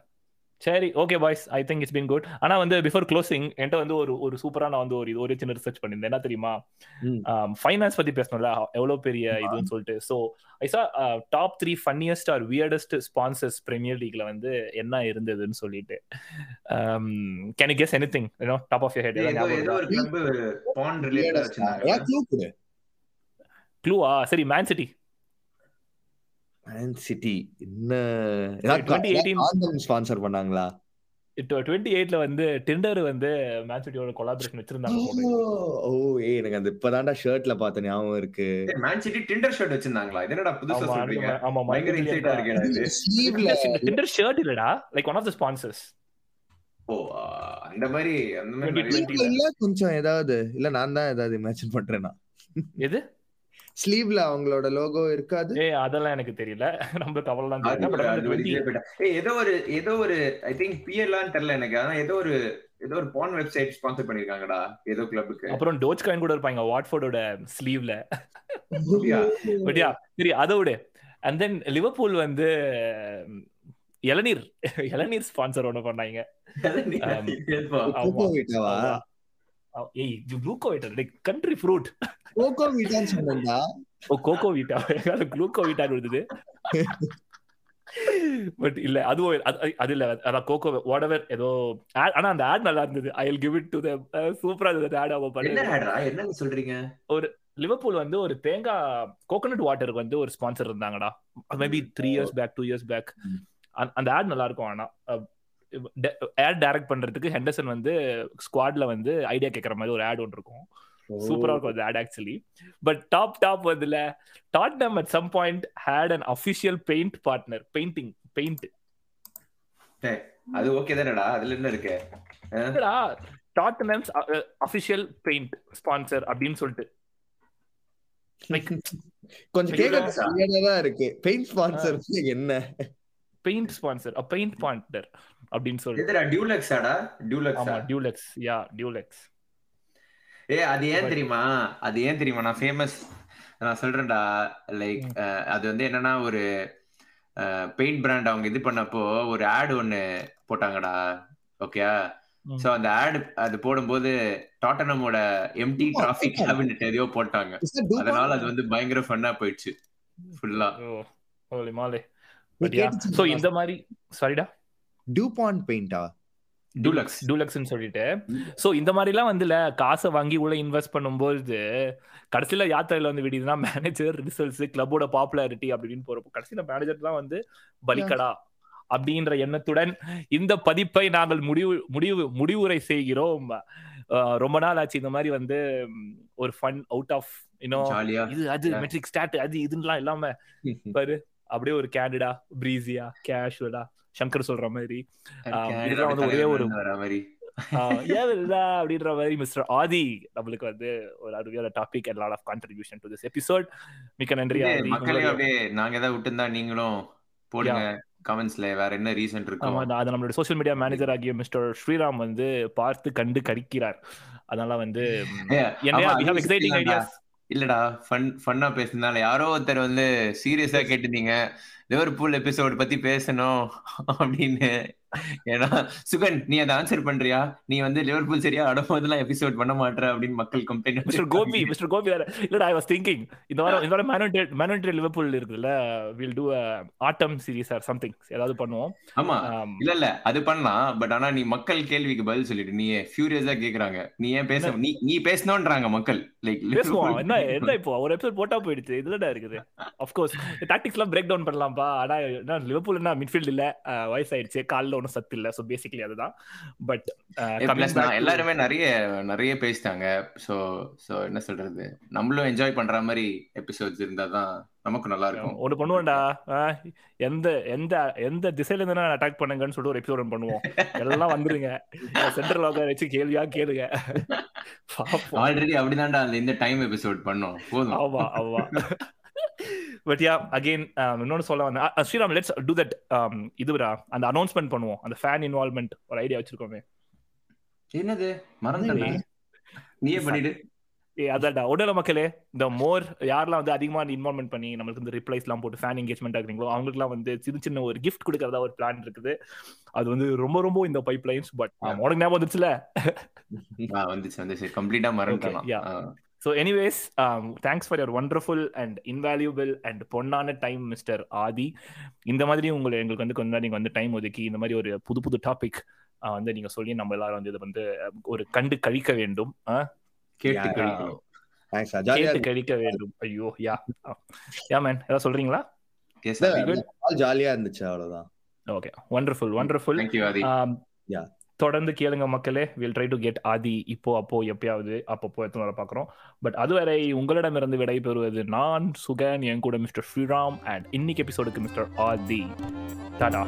Speaker 1: சரி okay boys I think it's been good ஆனா வந்து பிஃபோர் க்ளோசிங் என்கிட்ட வந்து ஒரு ஒரு சூப்பரா நான் வந்து ஒரு இது ஒரு சின்ன ரிசர்ச் பண்ணியிருந்தேன். என்ன தெரியுமா. ஃபைனான்ஸ் பத்தி பேசணும்ல எவ்வளவு பெரிய இதுன்னு சொல்லிட்டு. ஸோ ஐசா top three funniest or weirdest sponsors Premier லீக்ல வந்து என்ன இருந்ததுன்னு சொல்லிட்டு. Can you guess anything top of head
Speaker 3: clue கொடு.
Speaker 1: க்ளூவா சரி மேன் சிட்டி
Speaker 3: Man City. என்ன?
Speaker 1: 2018
Speaker 3: ஆந்தம் ஸ்பான்சர் பண்ணாங்களா?
Speaker 1: டுவெண்ட்டி எயிட்ல வந்து டிண்டர் வந்து மேன் சிட்டியோட கொலாபரேஷன் வச்சிருந்தாங்க.
Speaker 3: ஓ ஏய் எனக்கு அந்த இப்பதான்டா ஷர்ட்ல பார்த்த ஞாபகம் இருக்கு.
Speaker 2: மேன் சிட்டி டிண்டர் ஷர்ட் வச்சிருந்தாங்களா? இது என்னடா புதுசா
Speaker 1: ஆமா,
Speaker 2: சொல்றீங்க?
Speaker 1: அடுத்த- ஆமா,
Speaker 2: பயங்கர இன்சைட்டா
Speaker 3: ஸ்லீவ்ல
Speaker 1: டிண்டர் ஷர்ட் இல்லடா. Like one of the sponsors
Speaker 2: oh அந்த மாதிரி அந்த மாதிரி
Speaker 1: 2020
Speaker 2: நிறைய-
Speaker 3: இல்ல கொஞ்சம் ஏதாவது. இல்ல நான் தான் ஏதாவது இமேஜின் பண்றேனா?
Speaker 1: எது?
Speaker 3: ஸ்லீவ்ல அவங்களோட லோகோ இருக்காது?
Speaker 1: ஏய் அதெல்லாம் எனக்கு தெரியல. நம்ம தவறலாம்
Speaker 2: அது
Speaker 1: தெரியல.
Speaker 2: ஒரு-
Speaker 1: பட்
Speaker 2: அது
Speaker 1: வந்து
Speaker 2: ஒரு
Speaker 1: 20
Speaker 2: இதுவே போயிட்டா. ஏய், ஏதோ ஒரு ஏதோ ஒரு ஐ திங்க் பிஎல்லான்னு தெரியல எனக்கு. ஆனா ஏதோ ஒரு ஏதோ ஒரு பான் வெப்சைட் ஸ்பான்சர் பண்ணிருக்காங்கடா. ஏதோ கிளப்புக்கு
Speaker 1: அப்புறம் டோஜ் காயின் கூட இருப்பாங்க வாட்ஃபோர்டோட ஸ்லீவ்ல
Speaker 2: அப்படியா?
Speaker 1: பட் யா சரி அதை விட. அண்ட் தென் லிவர்பூல் வந்து இளநீர் இளநீர் ஸ்பான்சர் ஒன்று பண்ணாங்க. ஏய் குளூக்கோ வீட்டா லைக் கண்ட்ரி ஃப்ரூட்
Speaker 3: கோகோ வீட்டான்னு சொன்னா
Speaker 1: ஓ கோகோ வீட்டா? அது குளூக்கோ வீட்டா இருந்தது பட் இல்ல அதுவும் அது- இல்ல. அதான் கோகோ வாடவர் ஏதோ ஆனா அந்த ஆட் நல்லா இருந்தது. I will give it to the சூப்பரா இருந்தது ஆட் அவ
Speaker 2: என்ன
Speaker 1: பண்ணி
Speaker 2: சொல்றீங்க?
Speaker 1: லிவர்பூல் வந்து ஒரு தேங்காய் கோகோனட் வாட்டருக்கு வந்து ஒரு sponsor இருந்தாங்கடா. Maybe three years back two years back. அந்த ஆட் நல்லா இருக்கும். ஆனா ஆட் டைரக்ட் பண்றதுக்கு ஹெண்டர்சன் வந்து ஸ்குவாட்ல வந்து ஐடியா கேட்கற மாதிரி ஒரு ஆட் ஒன்று இருக்கும். சூப்பரா இருக்கும் அந்த ad actually but top top வந்துல Tottenham at some point had an official paint partner painting paint
Speaker 2: அது ஓகே தானடா அதுல என்ன இருக்கு?
Speaker 1: என்னடா டாட்டனம்ஸ் அஃபிஷியல் பெயிண்ட் ஸ்பான்சர் அப்படின்னு சொல்லிட்டு.
Speaker 3: கொஞ்சம் கேட்க இருக்கு. பெயிண்ட் ஸ்பான்சர் என்ன?
Speaker 1: பெயிண்ட் ஸ்பான்சர் பெயிண்ட் பார்ட்னர் அப்படின்னு சொல்லிட்டு
Speaker 2: எதுடா டியூலெக்ஸாடா டியூலெக்ஸா
Speaker 1: டியூலெக்ஸ் யா டியூலெக்ஸ்
Speaker 2: ஏ அது ஏன் தெரியுமா? அது ஏன் தெரியுமா? நான் ஃபேமஸ் நான் சொல்றேன்டா. லைக் அது வந்து என்னன்னா ஒரு பெயிண்ட் பிராண்ட் அவங்க இது பண்ணப்போ ஒரு ஆட் ஒன்னு போட்டாங்கடா. ஓகே
Speaker 1: ம்.
Speaker 2: சோ அந்த ஆட் அது போடும்போது டாட்டனமோட எம்டி டிராஃபி கேபினெட் எதையோ போட்டாங்க. அதனால அது வந்து பயங்கர ஃபன்னா போயிடுச்சு. ஃபுல்லா
Speaker 1: ஓ ஹோலி மாலே சோ இந்த மாதிரி சாரிடா
Speaker 3: டூபான் பெயிண்டா
Speaker 2: டூலக்ஸ்
Speaker 1: டூலக்ஸ்னு சொல்லிட்டு. சோ இந்த மாதிரிலாம் வந்துல காசை வாங்கி உள்ள இன்வெஸ்ட் பண்ணும்போது கடைசியில யாத்திரையில வந்து விடுதுன்னா மேனேஜர் ரிசல்ட்ஸ் கிளப்போட பாப்புலாரிட்டி அப்படின்னு போறப்போ கடைசியில மேனேஜர் தான் வந்து பலிக்கடா அப்படின்ற எண்ணத்துடன் இந்த பதிப்பை நாங்கள் முடிவு முடிவு முடிவுரை செய்கிறோம். ரொம்ப நாள் ஆச்சு இந்த மாதிரி வந்து ஒரு ஃபன் அவுட் ஆஃப் இன்னும் இது அது. மெட்ரிக் ஸ்டாட் அது இதுலாம் இல்லாம பாரு அப்படியே ஒரு கேண்டிடா பிரீசியா கேஷுவலா சங்கர் சொல்ற மாதிரி. வந்து ஒரே ஒரு- அப்படின்ற மாதிரி மிஸ்டர் ஆதி நம்மளுக்கு வந்து ஒரு அருமையான topic and lot of contribution to this episode மிக்க நன்றி
Speaker 2: மக்களே அப்படியே நாங்க ஏதாவது விட்டுருந்தா நீங்களும் போடுங்க. கமெண்ட்ஸ்ல வேற என்ன ரீசன்
Speaker 1: ஆமா
Speaker 2: இருக்கும்
Speaker 1: அது- நம்மளுடைய சோஷியல் மீடியா மேனேஜர் ஆகிய மிஸ்டர் ஸ்ரீராம் வந்து பார்த்து கண்டு கடிக்கிறார். அதனால வந்து
Speaker 2: ஆமா, இல்லடா. ஃபன் ஃபன்னா பேசுனால யாரோ ஒருத்தர் வந்து சீரியஸா கேட்டிருந்தீங்க. லிவர்பூல் எபிசோட் பத்தி பேசணும் அப்படின்னு. ஏன்னா சுகன் நீ அதை ஆன்சர் பண்றியா? நீ வந்து லிவர்பூல் சரியா அடும்போதெல்லாம் எபிசோட் பண்ண மாட்ற அப்படின்னு மக்கள் complaint
Speaker 1: mister Gopi mister Gopi வேற. இல்லடா ஐ வாஸ் திங்கிங் இந்த வாரம் இந்த வாரம் மேனோட்டேட் மேனோட்டேட் லிவர்பூல் இருக்குல்ல will do autumn series or something ஏதாவது பண்ணுவோம்.
Speaker 2: ஆமா. இல்ல இல்ல அது பண்ணலாம். பட் ஆனா நீ மக்கள் கேள்விக்கு பதில் சொல்லிட்டு நீ ஃபியூரியஸா கேக்குறாங்க? நீ ஏன் பேச நீ நீ பேசணும்ன்றாங்க மக்கள். லைக்
Speaker 1: பேசுவோம். என்ன என்ன இப்போ? ஒரு எபிசோட் போட்டா போயிடுச்சு. இதுலடா இருக்குது. அஃப்கோர்ஸ் டாக்டிக்ஸ்லாம் பிரேக் டவுன் ஆனா என்ன லிவர்பூல் என்ன மிட்ஃபீல்ட் இல்ல. வயசாயிடுச்சு. கால்ல ஒன்றும் சத்து இல்ல. ஸோ பேசிக்கலி அதுதான். பட்
Speaker 2: எல்லாருமே நிறைய நிறைய பேசிட்டாங்க. சோ சோ என்ன சொல்றது? நம்மளும் என்ஜாய் பண்ற மாதிரி எபிசோட்ஸ் இருந்தா தான் நமக்கு நல்லா இருக்கும்.
Speaker 1: ஒண்ணு பண்ணுவோம்டா. எந்த எந்த எந்த திசையில இருந்து அட்டாக் பண்ணுங்கன்னு சொல்லிட்டு ஒரு எபிசோட் பண்ணுவோம். எல்லாம் வந்துருங்க. சென்ட்ரல் உட்கார வச்சு கேள்வியா கேளுங்க.
Speaker 2: ஆல்ரெடி அப்படிதான்டா இந்த டைம் எபிசோட் பண்ணோம். போதும்.
Speaker 1: ஆமா ஆமா. பட் யா அகைன் இன்னொன்னு சொல்ல வந்தேன். ஸ்ரீராம் லெட்ஸ் டூ தட் இதுடா அந்த அனௌன்ஸ்மெண்ட் பண்ணுவோம். அந்த ஃபேன் இன்வால்வ்மெண்ட் ஒரு ஐடியா வச்சிருக்கோமே.
Speaker 2: என்னது? மறந்துட்டேன் நீயே பண்ணிடு.
Speaker 1: அதான்டா. உடல மக்களே இந்த மோர் யாரெல்லாம் வந்து அதிகமா இன்வால்மெண்ட் பண்ணி நம்மளுக்கு இந்த ரிப்ளைஸ் எல்லாம் போட்டு ஃபேன் என்கேஜ்மெண்ட் ஆகுறீங்களோ அவங்களுக்குலாம் வந்து சின்ன சின்ன ஒரு கிஃப்ட் கொடுக்கறதா ஒரு பிளான் இருக்குது. அது வந்து ரொம்ப ரொம்ப இந்த பைப் லைன்ஸ் பட் உனக்கு ஞாபகம் வந்துச்சுல
Speaker 2: வந்துச்சு வந்துச்சு. கம்ப்ளீட்டா மறந்துட்டேன்.
Speaker 1: So anyways thanks for your wonderful and invaluable and பொன்னான டைம் மிஸ்டர் ஆதி. இந்த மாதிரி உங்களை எங்களுக்கு வந்து கொஞ்சம் நீங்க வந்து டைம் ஒதுக்கி இந்த மாதிரி ஒரு புது புது டாபிக் வந்து நீங்க சொல்லி நம்ம எல்லாரும் வந்து இதை வந்து ஒரு கண்டு கழிக்க வேண்டும்.
Speaker 2: கேட்டு
Speaker 1: கேட்டு கழிக்க வேண்டும். ஐயோ யா. யா மேன் ஏதாவது சொல்றீங்களா?
Speaker 3: ஜாலியா இருந்துச்சு அவ்வளவுதான்.
Speaker 1: ஓகே ஒண்டர்ஃபுல் ஒண்டர்ஃபுல் தொடர்ந்து கேளுங்க மக்களே. Will try to get Adhi இப்போ அப்போ எப்பயாவது அப்பப்போ எத்தனை வர பார்க்குறோம். பட் அதுவரை உங்களிடமிருந்து விடை பெறுவது நான் சுகன் என் கூட மிஸ்டர் ஸ்ரீராம் அண்ட் இன்னைக்கு எபிசோடுக்கு மிஸ்டர் ஆதி. டாடா